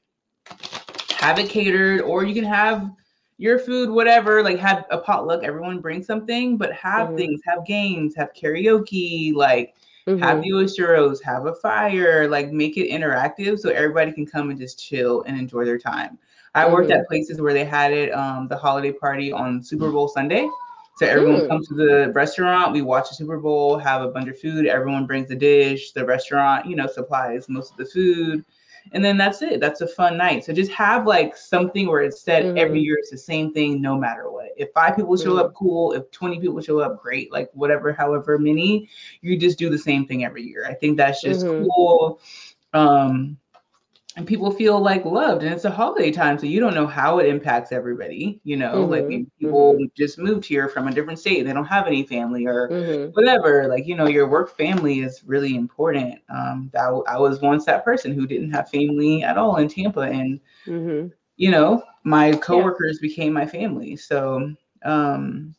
Have it catered, or you can have your food, whatever. Like have a potluck. Everyone bring something, but have mm-hmm. things. Have games. Have karaoke. Like Mm-hmm. Have the oyster have a fire, like make it interactive so everybody can come and just chill and enjoy their time. I mm-hmm. worked at places where they had it um, the holiday party on Super Bowl Sunday. So everyone mm. comes to the restaurant, we watch the Super Bowl, have a bunch of food, everyone brings a dish, the restaurant, you know, supplies most of the food and then that's it. That's a fun night. So just have like something where it's said mm-hmm. every year it's the same thing, no matter what. If five people show mm-hmm. up, cool. If 20 people show up, great. Like whatever, however many, you just do the same thing every year. I think that's just mm-hmm. cool. Um, and people feel like loved and it's a holiday time so you don't know how it impacts everybody you know mm-hmm, like people mm-hmm. just moved here from a different state they don't have any family or mm-hmm. whatever like you know your work family is really important um that i was once that person who didn't have family at all in tampa and mm-hmm. you know my coworkers yeah. became my family so um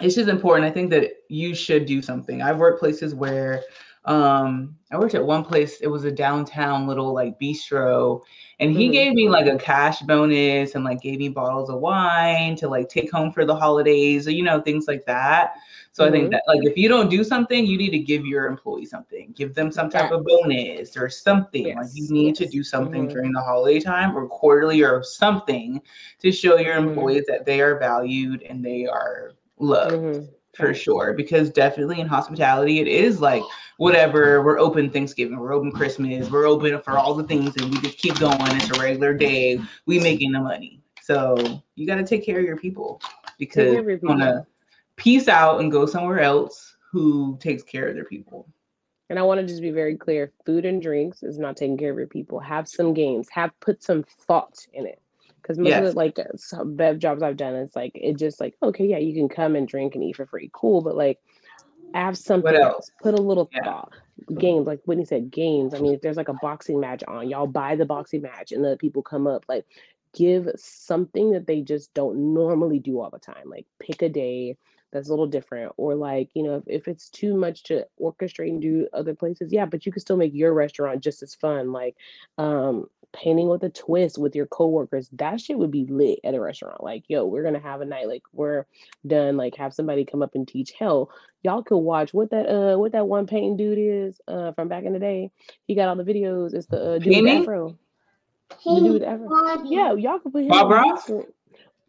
it's just important i think that you should do something i've worked places where um i worked at one place it was a downtown little like bistro and he mm-hmm. gave me like a cash bonus and like gave me bottles of wine to like take home for the holidays or you know things like that so mm-hmm. i think mm-hmm. that like if you don't do something you need to give your employee something give them some type yes. of bonus or something yes. like you need yes. to do something mm-hmm. during the holiday time or quarterly or something to show your mm-hmm. employees that they are valued and they are loved mm-hmm. For sure because definitely in hospitality it is like whatever. We're open Thanksgiving, we're open Christmas, we're open for all the things, and we just keep going. It's a regular day. We making the money. So you got to take care of your people because you want to peace out and go somewhere else who takes care of their people. And I want to just be very clear: food and drinks is not taking care of your people. Have some games. Have put some thought in it. Because most yes. of the like bev jobs I've done, it's like it just like okay, yeah, you can come and drink and eat for free, cool. But like have something else? Put a little yeah. thought. Games, like Whitney said, games. I mean, if there's like a boxing match on, y'all buy the boxing match and the people come up. Like, give something that they just don't normally do all the time. Like, pick a day that's a little different. Or, like, you know, if, if it's too much to orchestrate and do other places, yeah, but you can still make your restaurant just as fun. Like, um, painting with a twist with your coworkers, that shit would be lit at a restaurant. Like, yo, we're gonna have a night, like we're done, like have somebody come up and teach. Hell, y'all could watch what that uh what that one painting dude is uh from back in the day. He got all the videos. It's the uh, dude with afro. The dude with afro. Yeah, y'all could put him Bob Ross.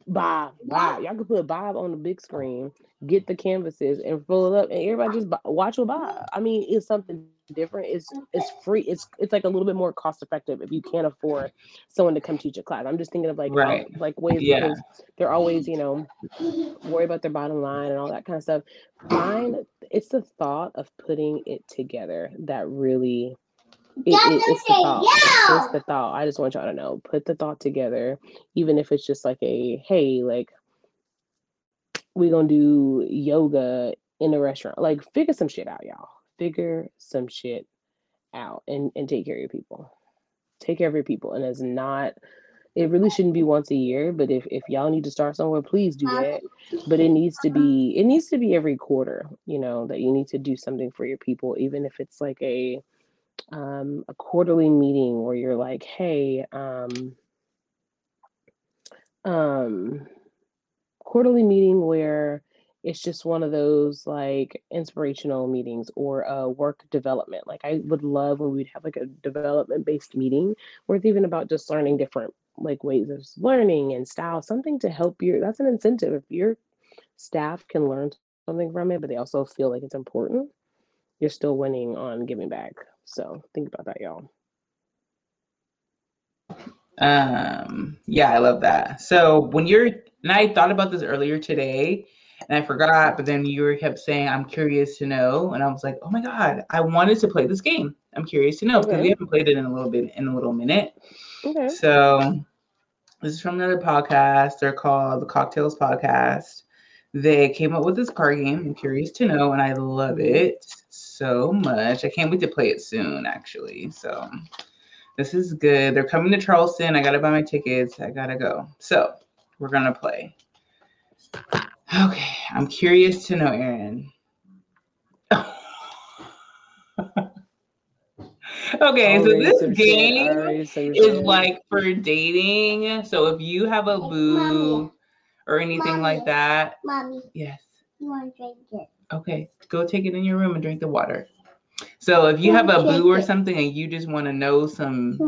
Bob, Bob, y'all could put Bob on the big screen, get the canvases and fill it up, and everybody just watch with Bob. I mean, it's something different. It's it's free. It's it's like a little bit more cost effective if you can't afford someone to come teach a class. I'm just thinking of like right. how, like ways yeah. because they're always you know worry about their bottom line and all that kind of stuff. Find it's the thought of putting it together that really it, it, it's the thought. It's the thought. I just want y'all to know. Put the thought together, even if it's just like a hey, like we gonna do yoga in a restaurant. Like figure some shit out, y'all. Figure some shit out and, and take care of your people. Take care of your people. And it's not it really shouldn't be once a year, but if, if y'all need to start somewhere, please do that. But it needs to be it needs to be every quarter, you know, that you need to do something for your people, even if it's like a um, a quarterly meeting where you're like, hey, um, um, quarterly meeting where it's just one of those like inspirational meetings or a work development. Like I would love when we'd have like a development based meeting where it's even about just learning different like ways of learning and style, something to help you. That's an incentive. If your staff can learn something from it, but they also feel like it's important, you're still winning on giving back. So think about that, y'all. Um, yeah, I love that. So when you're, and I thought about this earlier today, and I forgot, but then you kept saying, I'm curious to know. And I was like, oh my God, I wanted to play this game. I'm curious to know because okay. we haven't played it in a little bit, in a little minute. Okay. So this is from another podcast. They're called the Cocktails Podcast. They came up with this card game. I'm curious to know, and I love it so much. I can't wait to play it soon, actually. So this is good. They're coming to Charleston. I gotta buy my tickets. I gotta go. So we're gonna play. Okay, I'm curious to know, Erin. okay, so this game is like for dating. So if you have a oh, boo or anything Mommy. like that. Mommy. Yes. You want to drink it? Okay, go take it in your room and drink the water. So if you have a boo or something and you just want to know some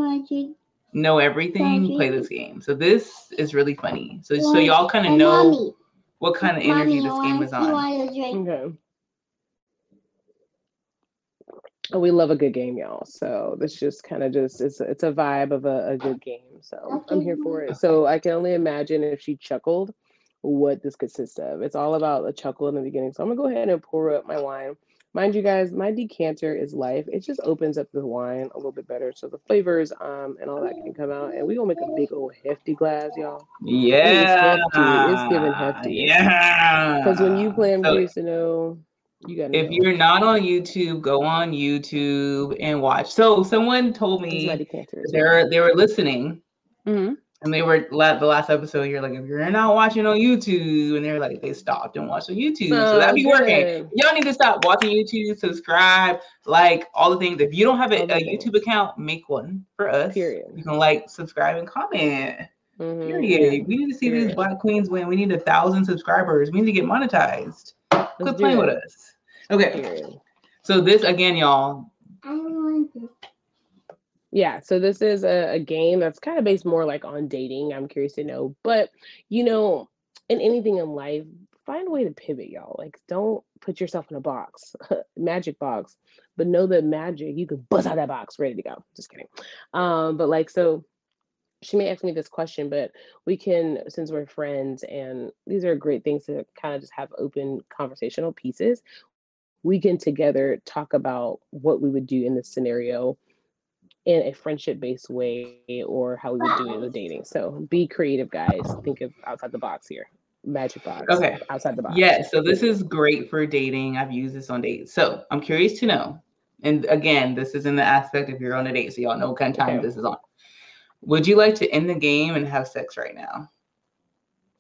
know everything, play this game. So this is really funny. So so y'all kind of know what kind of energy this game is on. Okay. Oh, we love a good game, y'all. So this just kind of just it's it's a vibe of a, a good game. So I'm here for it. So I can only imagine if she chuckled what this consists of. It's all about a chuckle in the beginning. So I'm gonna go ahead and pour up my wine. Mind you guys, my decanter is life. It just opens up the wine a little bit better. So the flavors um and all that can come out. And we gonna make a big old hefty glass, y'all. Yeah. It's, hefty. it's giving hefty. Yeah. Because when you play, I'm so, curious to know you got to. if you're not on YouTube, go on YouTube and watch. So someone told me they're they were listening mm-hmm. And they were like, the last episode. You're like, if you're not watching on YouTube, and they're like, they stopped and watched on YouTube, oh, so that'd be working. Y'all need to stop watching YouTube, subscribe, like all the things. If you don't have a, a YouTube account, make one for us. Period. You can like, subscribe, and comment. Mm-hmm. Period. We need to see Period. these black queens win. We need a thousand subscribers. We need to get monetized. Let's Quit playing it. with us. Okay. Period. So this again, y'all. I want to yeah, so this is a, a game that's kind of based more like on dating. I'm curious to know. But, you know, in anything in life, find a way to pivot, y'all. Like, don't put yourself in a box, magic box, but know that magic, you can bust out that box ready to go. Just kidding. Um, but like, so she may ask me this question, but we can, since we're friends, and these are great things to kind of just have open conversational pieces, we can together talk about what we would do in this scenario in a friendship based way or how we would do it in the dating. So be creative, guys. Think of outside the box here. Magic box. Okay. Outside the box. Yeah. So this is great for dating. I've used this on dates. So I'm curious to know. And again, this is in the aspect if you're on a date, so y'all know what kind of time okay. this is on. Would you like to end the game and have sex right now?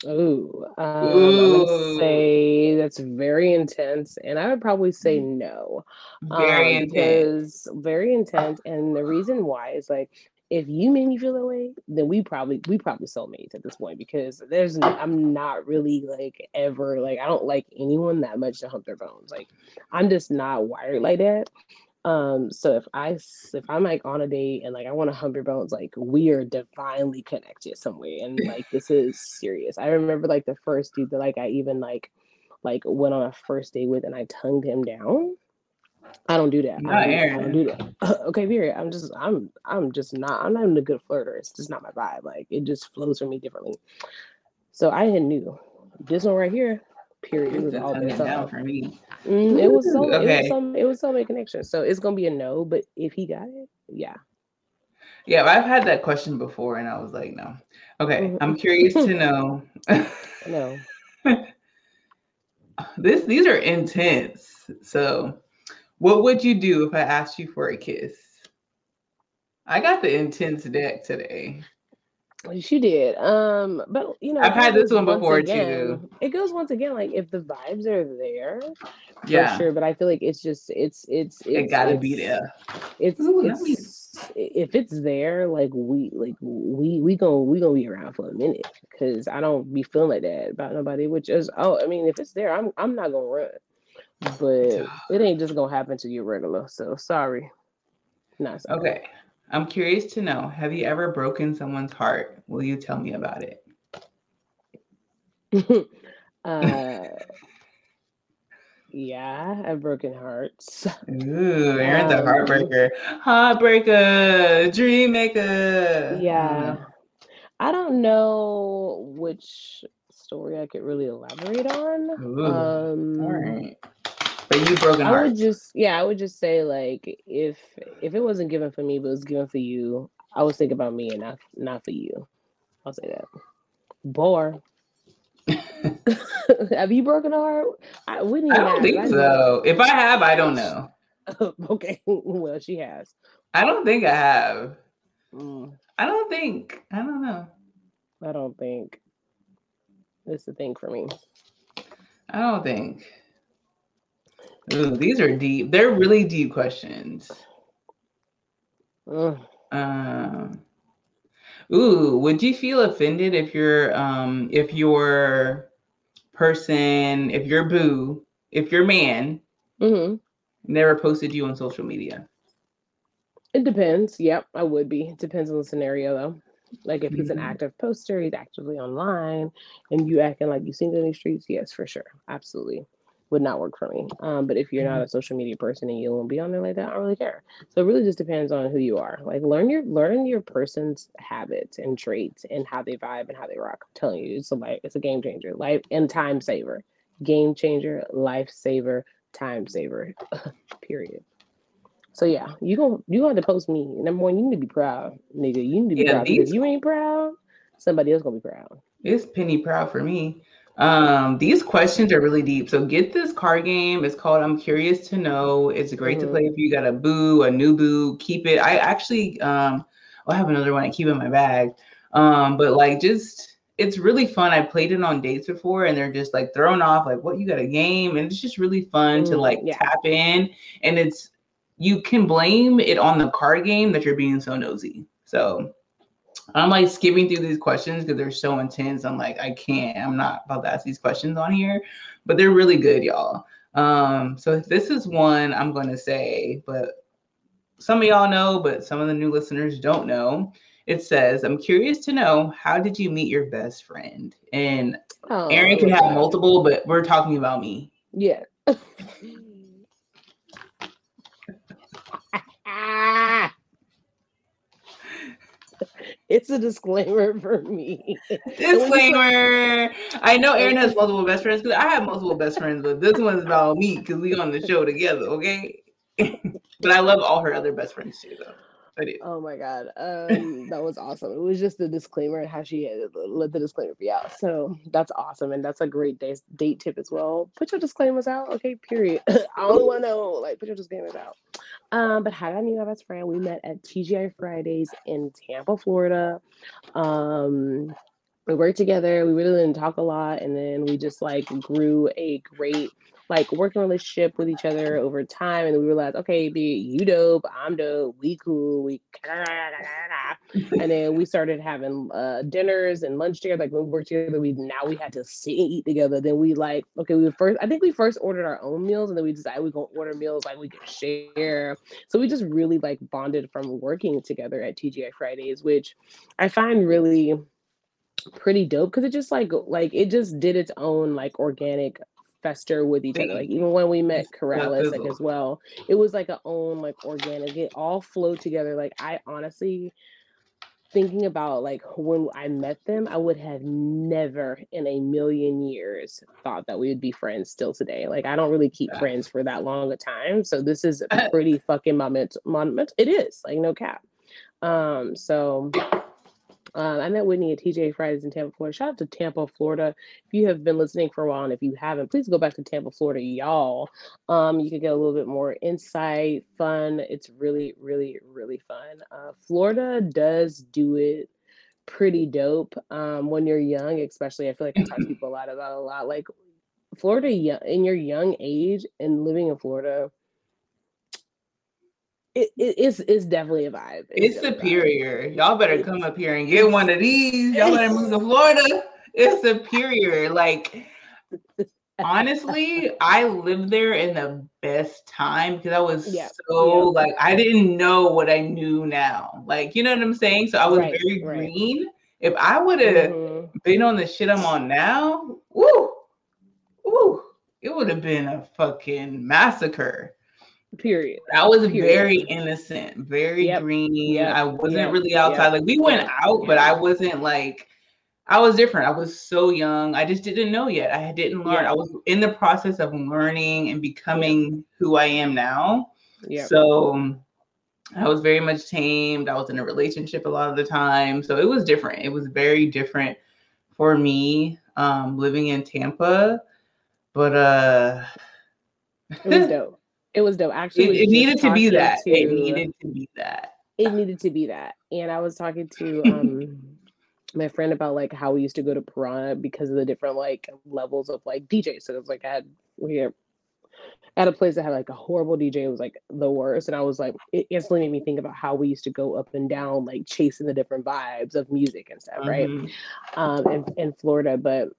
Ooh, um, Ooh. say that's very intense, and I would probably say mm. no. Very um, intense. Very intense, and the reason why is like if you made me feel that way, then we probably we probably soulmates at this point because there's I'm not really like ever like I don't like anyone that much to hump their bones. Like I'm just not wired like that. Um, so if I if I'm like on a date and like I want to hump your bones, like we are divinely connected somewhere, and like this is serious. I remember like the first dude that like I even like like went on a first date with, and I tongued him down. I don't do that. I, don't, I don't do that. okay, period. I'm just I'm I'm just not I'm not even a good flirter. It's just not my vibe. Like it just flows for me differently. So I knew this one right here period. It was all based down for me. Mm, it was so okay. it was so it was so many connections. So it's gonna be a no, but if he got it, yeah. Yeah, I've had that question before and I was like, no. Okay, mm-hmm. I'm curious to know. no. this these are intense. So what would you do if I asked you for a kiss? I got the intense deck today. She did. Um, but you know, I've had this one before again, too. It goes once again, like if the vibes are there, yeah, sure. But I feel like it's just it's it's, it's it gotta it's, be there. It's, Ooh, it's if it's there, like we like we we gonna we gonna be around for a minute because I don't be feeling like that about nobody. Which is oh, I mean, if it's there, I'm I'm not gonna run, but it ain't just gonna happen to you regular. So sorry. Not sorry. okay. I'm curious to know have you ever broken someone's heart? Will you tell me about it? uh, yeah, I've broken hearts. Ooh, Erin's um, a heartbreaker. Heartbreaker, dream maker. Yeah. I don't know which story I could really elaborate on. Ooh, um, all right. You broken heart. I would just yeah, I would just say like if if it wasn't given for me but it was given for you, I was thinking about me and not not for you. I'll say that. Bore. have you broken a heart? I wouldn't. I don't think so. If I have, I don't know. okay, well, she has. I don't think I have. Mm. I don't think. I don't know. I don't think. It's the thing for me. I don't think. Ooh, these are deep. They're really deep questions. Um. Ooh, would you feel offended if you're um if your person, if your boo, if your man mm-hmm. never posted you on social media? It depends. Yep, I would be. It depends on the scenario though. Like if he's an mm-hmm. active poster, he's actively online, and you acting like you've seen it in the streets, yes, for sure, absolutely, would not work for me. Um, but if you're not mm-hmm. a social media person and you won't be on there like that, I don't really care. So it really just depends on who you are. Like learn your learn your person's habits and traits and how they vibe and how they rock. I'm telling you, it's a like it's a game changer, life and time saver, game changer, life saver, time saver. Period. So yeah, you going you to post me. Number one, you need to be proud, nigga. You need to be yeah, proud. These, if you ain't proud, somebody else gonna be proud. It's penny proud for me. Um, these questions are really deep. So get this card game. It's called I'm Curious to Know. It's great mm-hmm. to play if you got a boo, a new boo. Keep it. I actually um oh, I have another one I keep in my bag. Um, but like just it's really fun. I played it on dates before and they're just like thrown off, like, what you got a game? And it's just really fun mm, to like yeah. tap in. And it's you can blame it on the card game that you're being so nosy. So I'm like skipping through these questions because they're so intense. I'm like, I can't, I'm not about to ask these questions on here, but they're really good, y'all. Um, so this is one I'm going to say, but some of y'all know, but some of the new listeners don't know. It says, I'm curious to know how did you meet your best friend? And oh, Erin can have multiple, but we're talking about me. Yeah. it's a disclaimer for me. Disclaimer. I know Erin has multiple best friends because I have multiple best friends, but this one's about me because we on the show together, okay? but I love all her other best friends too, though. Oh my god, um, that was awesome. It was just the disclaimer and how she let the disclaimer be out. So that's awesome, and that's a great day, date tip as well. Put your disclaimers out, okay? Period. I don't want to know, like, put your disclaimers out. Um, but how did I meet my best friend? We met at TGI Fridays in Tampa, Florida. Um, we worked together. We really didn't talk a lot, and then we just like grew a great like working relationship with each other over time, and we realized, okay, be you dope, I'm dope, we cool, we, and then we started having uh, dinners and lunch together. Like when we worked together, we now we had to sit and eat together. Then we like, okay, we first, I think we first ordered our own meals, and then we decided we gonna order meals like we could share. So we just really like bonded from working together at TGI Fridays, which I find really pretty dope because it just like like it just did its own like organic fester with each other. Like even when we met Corrales like as well, it was like a own like organic. It all flowed together. Like I honestly thinking about like when I met them, I would have never in a million years thought that we would be friends still today. Like I don't really keep yeah. friends for that long a time. So this is a pretty fucking moment moment. It is like no cap. Um so uh, I met Whitney at TGI Fridays in Tampa, Florida. Shout out to Tampa, Florida. If you have been listening for a while, and if you haven't, please go back to Tampa, Florida, y'all. Um, you can get a little bit more insight, fun. It's really, really, really fun. Uh, Florida does do it pretty dope um, when you're young, especially. I feel like I talk to people a lot about a lot. Like Florida, in your young age and living in Florida it, it's it's definitely a vibe. It's, it's superior. Vibe. Y'all better come up here and get one of these. Y'all better move to Florida. It's superior. Like honestly, I lived there in the best time because I was yeah. so yeah. like I didn't know what I knew now. Like, you know what I'm saying? So I was right, very right. green. If I would have mm-hmm. been on the shit I'm on now, woo, woo, it would have been a fucking massacre. Period. I was Period. very innocent, very yep. green. Yep. I wasn't yep. really outside. Like we went out, but I wasn't like I was different. I was so young. I just didn't know yet. I didn't learn. I was in the process of learning and becoming who I am now. Yeah. So I was very much tamed. I was in a relationship a lot of the time. So it was different. It was very different for me um, living in Tampa, but uh, it was dope. It was dope. Actually, it, it needed to be that. To, it needed to be that. It needed to be that. And I was talking to um my friend about like how we used to go to Piranha because of the different like levels of like DJs. So it was like I had we had at a place that had like a horrible DJ. It was like the worst. And I was like, it instantly made me think about how we used to go up and down, like chasing the different vibes of music and stuff, right? Mm-hmm. Um, in, in Florida. But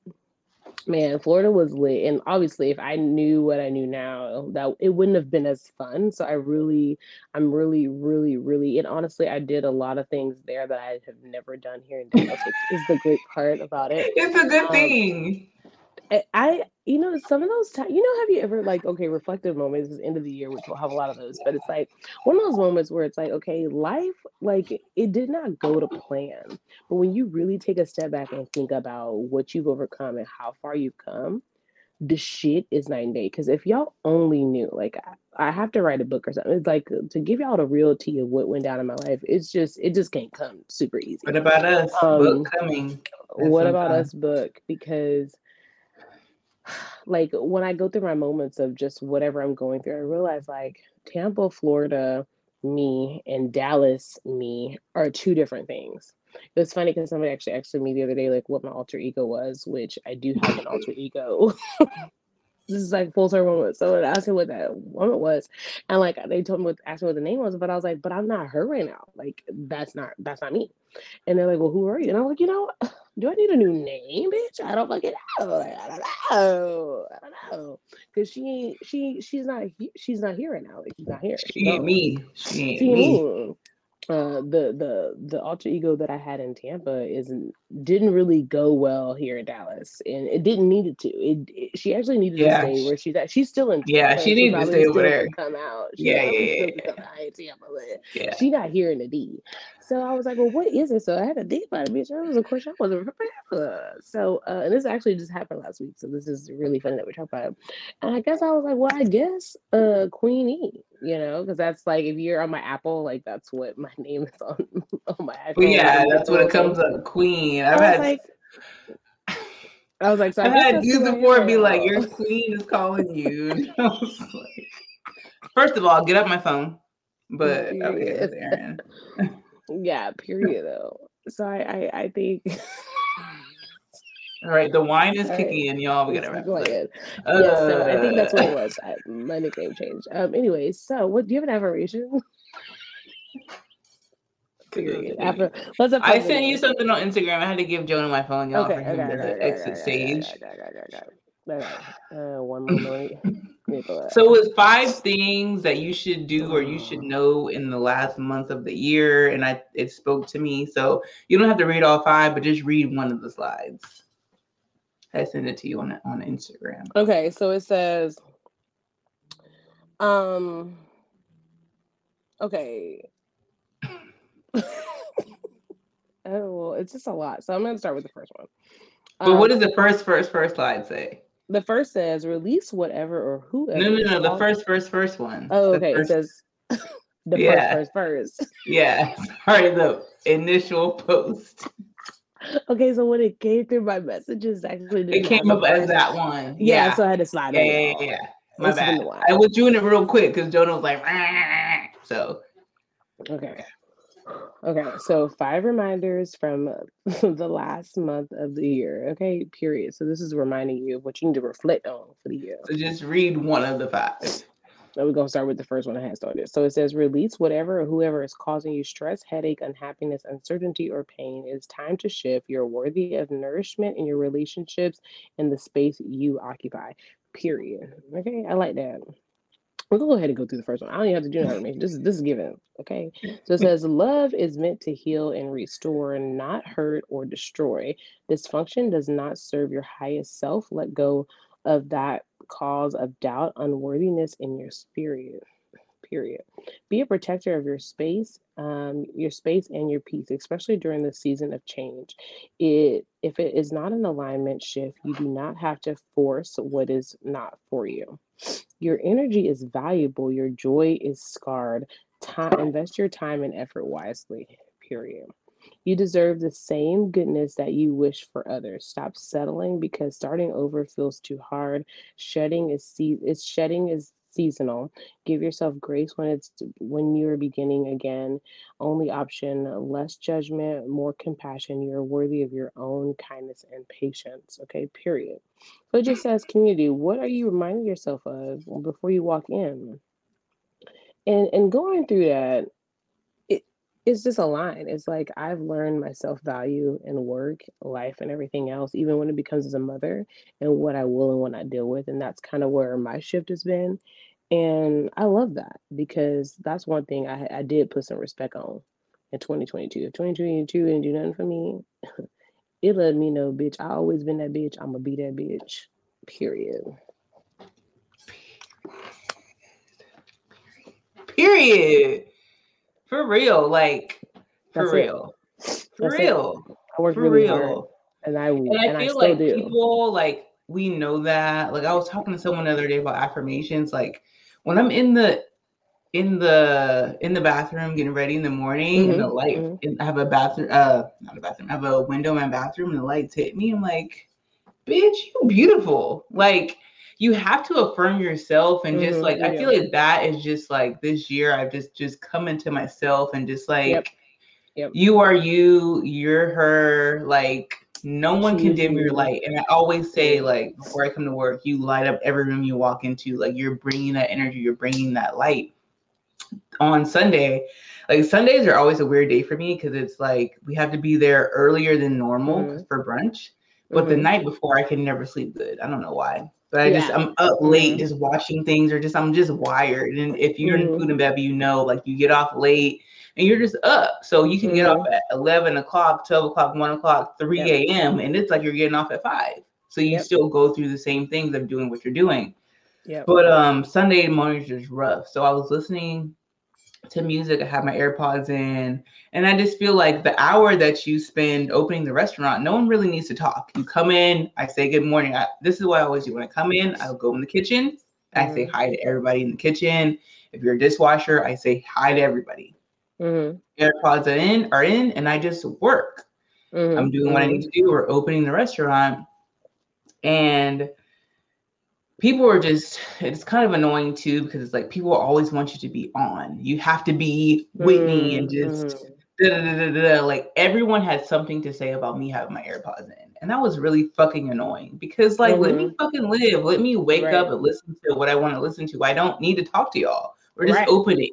man, Florida was lit. And obviously, if I knew what I knew now, that it wouldn't have been as fun. So I really, I'm really, really, really, and honestly, I did a lot of things there that I have never done here in Dallas, which is the great part about it. It's a good um, thing. I, you know, some of those times, you know, have you ever like, okay, reflective moments is end of the year, which we'll have a lot of those, but it's like one of those moments where it's like, okay, life, like it did not go to plan. But when you really take a step back and think about what you've overcome and how far you've come, the shit is night and day. Because if y'all only knew, like, I, I have to write a book or something. It's like to give y'all the real tea of what went down in my life. It's just, it just can't come super easy. What about us? Um, book coming. What about us? Book because like when I go through my moments of just whatever I'm going through, I realize like Tampa, Florida, me, and Dallas, me are two different things. It was funny because somebody actually asked me the other day, like, what my alter ego was, which I do have an alter ego. this is like full circle moment. So I asked him what that woman was, and like they told me what asked me what the name was, but I was like, but I'm not her right now. Like that's not that's not me. And they're like, well, who are you? And I'm like, you know, do I need a new name, bitch? I don't fucking know. I don't know. I don't know. Cause she she she's not she's not here right now. Like she's not here. She, she ain't me. She ain't she me. me uh, the the the alter ego that I had in Tampa isn't didn't really go well here in Dallas, and it didn't need it to. It, it she actually needed yeah. to stay where she's at. She's still in. Yeah, she needs to stay over there. Come out. She yeah, yeah, yeah. Yeah. She not here in the D. So I was like, well, what is it? So I had to think about it, bitch. That was a question I wasn't prepared for. So, uh, and this actually just happened last week. So this is really funny that we talk about it. And I guess I was like, well, I guess uh, Queen E, you know, because that's like, if you're on my Apple, like that's what my name is on, on my iPhone. Well, yeah, that's what it comes up, Queen. I've had. Like, I was like, so I've had dudes before be like, your queen is calling you. First of all, get up my phone. But okay, yeah, period though. So I I, I think All right, the wine is kicking in, y'all. We gotta wrap. Uh, yeah, so I think that's what it was. I, my nickname changed. Um. anyways, so what do you have an After, let's I sent you something on Instagram. I had to give Jonah my phone, y'all, okay, for him okay, to okay, exit stage. Uh, one more so it's five things that you should do or you should know in the last month of the year, and I it spoke to me. So you don't have to read all five, but just read one of the slides. I sent it to you on on Instagram. Okay, so it says, um, okay. oh well, it's just a lot. So I'm gonna start with the first one. But um, what does the first first first slide say? the first says release whatever or whoever. No, no, no. The first, first, first one. Oh, okay. First... It says the yeah. first, first, first. Yeah. Sorry, the initial post. Okay, so when it came through my messages, actually it came up as that one. Yeah, yeah, so I had to slide. Yeah, yeah, yeah, yeah. My bad. I was doing it real quick because Jonah was like, so. Okay. Okay, so five reminders from the last month of the year. Okay, period. So this is reminding you of what you need to reflect on for the year. So just read one of the five. So we're gonna start with the first one I had started. So it says release whatever or whoever is causing you stress, headache, unhappiness, uncertainty, or pain. It's time to shift. You're worthy of nourishment in your relationships and the space you occupy. Period. Okay, I like that. We'll go ahead and go through the first one. I don't even have to do information. This is this is given. Okay. So it hmm. says love is meant to heal and restore, not hurt or destroy. Dysfunction does not serve your highest self. Let go of that cause of doubt, unworthiness in your spirit. Period. Be a protector of your space, um, your space and your peace, especially during the season of change. It if it is not an alignment shift, you do not have to force what is not for you. Your energy is valuable, your joy is scarred. Time, invest your time and effort wisely. Period. You deserve the same goodness that you wish for others. Stop settling because starting over feels too hard. Shedding is see it's shedding is seasonal. Give yourself grace when it's when you're beginning again. Only option, less judgment, more compassion. You're worthy of your own kindness and patience. Okay, period. So it just says community, what are you reminding yourself of before you walk in? And and going through that, it it's just a line. It's like I've learned my self-value in work, life, and everything else, even when it becomes as a mother and what I will and what I deal with. And that's kind of where my shift has been. And I love that because that's one thing I, I did put some respect on in 2022. If 2022 didn't do nothing for me, it let me know, bitch, I always been that bitch. I'm gonna be that bitch. Period. Period. For real. Like for That's it. real. For That's it. real. I worked For really real. hard, and I And I and I feel still like do. people like we know that. Like I was talking to someone the other day about affirmations. Like when I'm in the in the in the bathroom getting ready in the morning and the light mhm. and I have a bathroom uh not a bathroom, I have a window in my bathroom and the lights hit me. I'm like, bitch, you beautiful. Like you have to affirm yourself and just Mhm, like I feel like that is just like this year I've just just come into myself and just like Yep. Yep. you are you, you're her, like no one can dim your light. And I always say, like, before I come to work, you light up every room you walk into. Like, you're bringing that energy, you're bringing that light. On Sunday, like, Sundays are always a weird day for me because it's like we have to be there earlier than normal Mhm. for brunch. But the Mhm. night before, I can never sleep good. I don't know why. But I just, I'm up late Mhm. just watching things or just, I'm just wired. And if you're in Mhm. food and bev, you know, like, you get off late and you're just up. So you can get off Mhm. at 11 o'clock, 12 o'clock, 1 o'clock, 3 Yep. a.m. And it's like you're getting off at 5. So you Yep. still go through the same things of doing what you're doing. Yep. But um Sunday mornings is rough. So I was listening to music, I had my AirPods in, and I just feel like the hour that you spend opening the restaurant, no one really needs to talk. You come in, I say good morning. I, this is what I always do. When I come in, I'll go in the kitchen, I say Mhm. hi to everybody in the kitchen. If you're a dishwasher, I say hi to everybody. Mhm. AirPods are in, are in, and I just work. Mhm. I'm doing what I need to do. We're opening the restaurant, and people are just it's kind of annoying too because it's like people always want you to be on. You have to be Whitney and just Mhm. da, da, da, da, da. like everyone had something to say about me having my AirPods in. And that was really fucking annoying because like let me fucking live. Let me wake Right. up and listen to what I want to listen to. I don't need to talk to y'all. We're just Right. opening.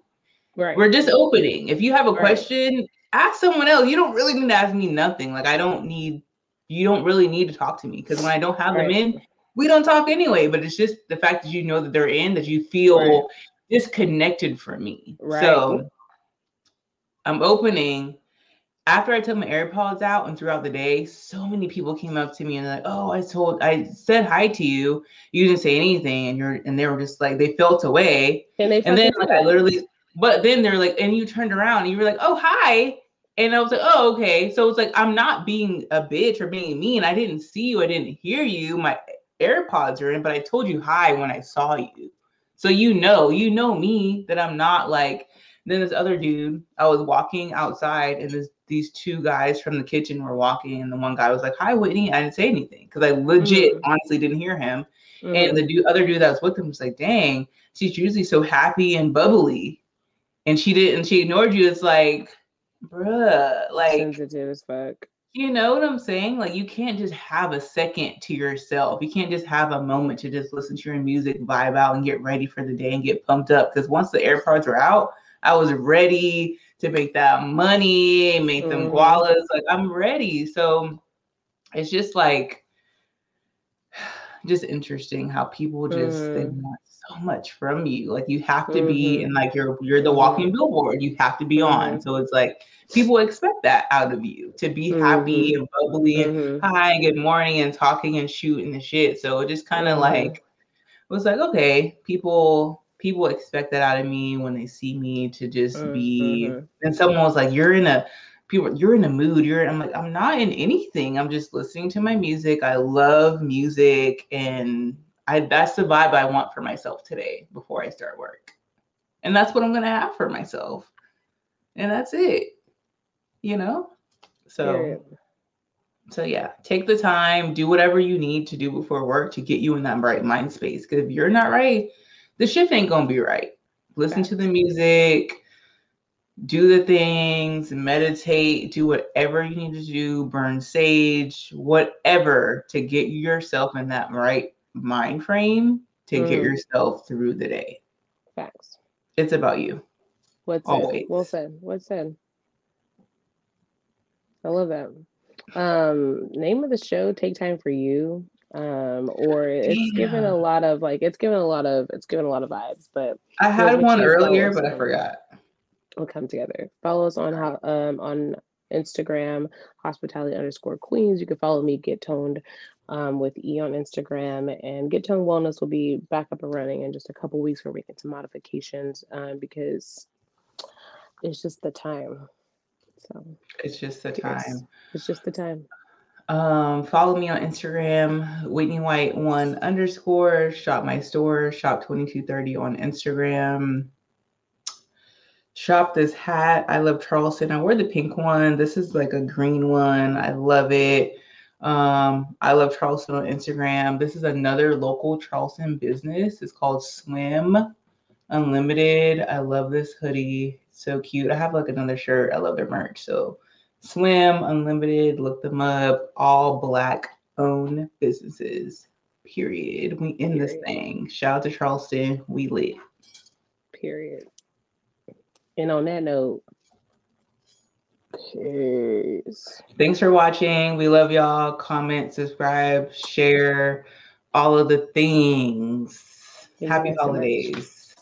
Right. We're just opening. If you have a Right. question, ask someone else. You don't really need to ask me nothing. Like I don't need you don't really need to talk to me because when I don't have them in, we don't talk anyway. But it's just the fact that you know that they're in that you feel Right. disconnected from me. Right. So I'm opening. After I took my AirPods out and throughout the day, so many people came up to me and like, "Oh, I told, I said hi to you. You didn't say anything," and you're, and they were just like, they felt away. And they And then like I literally, but then they're like, and you turned around and you were like, "Oh, hi," and I was like, "Oh, okay." So it's like I'm not being a bitch or being mean. I didn't see you. I didn't hear you. My AirPods are in, but I told you hi when I saw you. So you know, you know me that I'm not like. Then this other dude, I was walking outside, and this these two guys from the kitchen were walking, and the one guy was like, "Hi, Whitney." I didn't say anything because I legit, Mhm. honestly, didn't hear him. Mhm. And the dude, other dude that was with him was like, "Dang, she's usually so happy and bubbly, and she didn't. She ignored you." It's like, bruh, like sensitive as fuck. you know what I'm saying? Like you can't just have a second to yourself. You can't just have a moment to just listen to your music, vibe out, and get ready for the day and get pumped up. Because once the air AirPods were out, I was ready to make that money, make them Mhm. gualas. Like I'm ready. So it's just like just interesting how people just they Mhm. want so much from you. Like you have to be Mhm. and like you're you're the Mhm. walking billboard. You have to be on. Mhm. So it's like people expect that out of you to be happy Mhm. and bubbly and Mhm. hi and good morning and talking and shooting and shit. So it just kind of Mhm. like was like okay, people people expect that out of me when they see me to just be. And someone was like, "You're in a people, you're in a mood. You're." I'm like, I'm not in anything. I'm just listening to my music. I love music, and I that's the vibe I want for myself today before I start work, and that's what I'm gonna have for myself, and that's it. You know. So so yeah, take the time, do whatever you need to do before work to get you in that right mind space. Because if you're not right, the shift ain't gonna be right. Listen to the music, do the things, meditate, do whatever you need to do, burn sage, whatever to get yourself in that right mind frame to get Mm. yourself through the day. Facts. It's about you. What's Always. Well said. Well said. I love that. Um, name of the show, Take Time for You. Um, or it's given a lot of like it's given a lot of it's given a lot of vibes, but I had one earlier, but I forgot. we'll come together. Follow us on how um on Instagram, hospitality underscore queens. You can follow me, Get Toned, um, with E on Instagram, and Get Toned Wellness will be back up and running in just a couple weeks. We're making some modifications, um, because it's just the time. So It's just the time. it's just the time. Um, follow me on Instagram, Whitney White one underscore, shop my store, shop 2230 on Instagram. Shop this hat. I love Charleston. I wear the pink one. This is like a green one. I love it. Um, I love Charleston on Instagram. This is another local Charleston business. It's called Swim Unlimited. I love this hoodie. So cute. I have like another shirt. I love their merch. So Swim Unlimited, look them up. All black owned businesses. Period. We in this thing. Shout out to Charleston. We lit. Period. And on that note, peace. Thanks for watching. We love y'all. Comment, subscribe, share, all of the things. Thank Happy guys so holidays.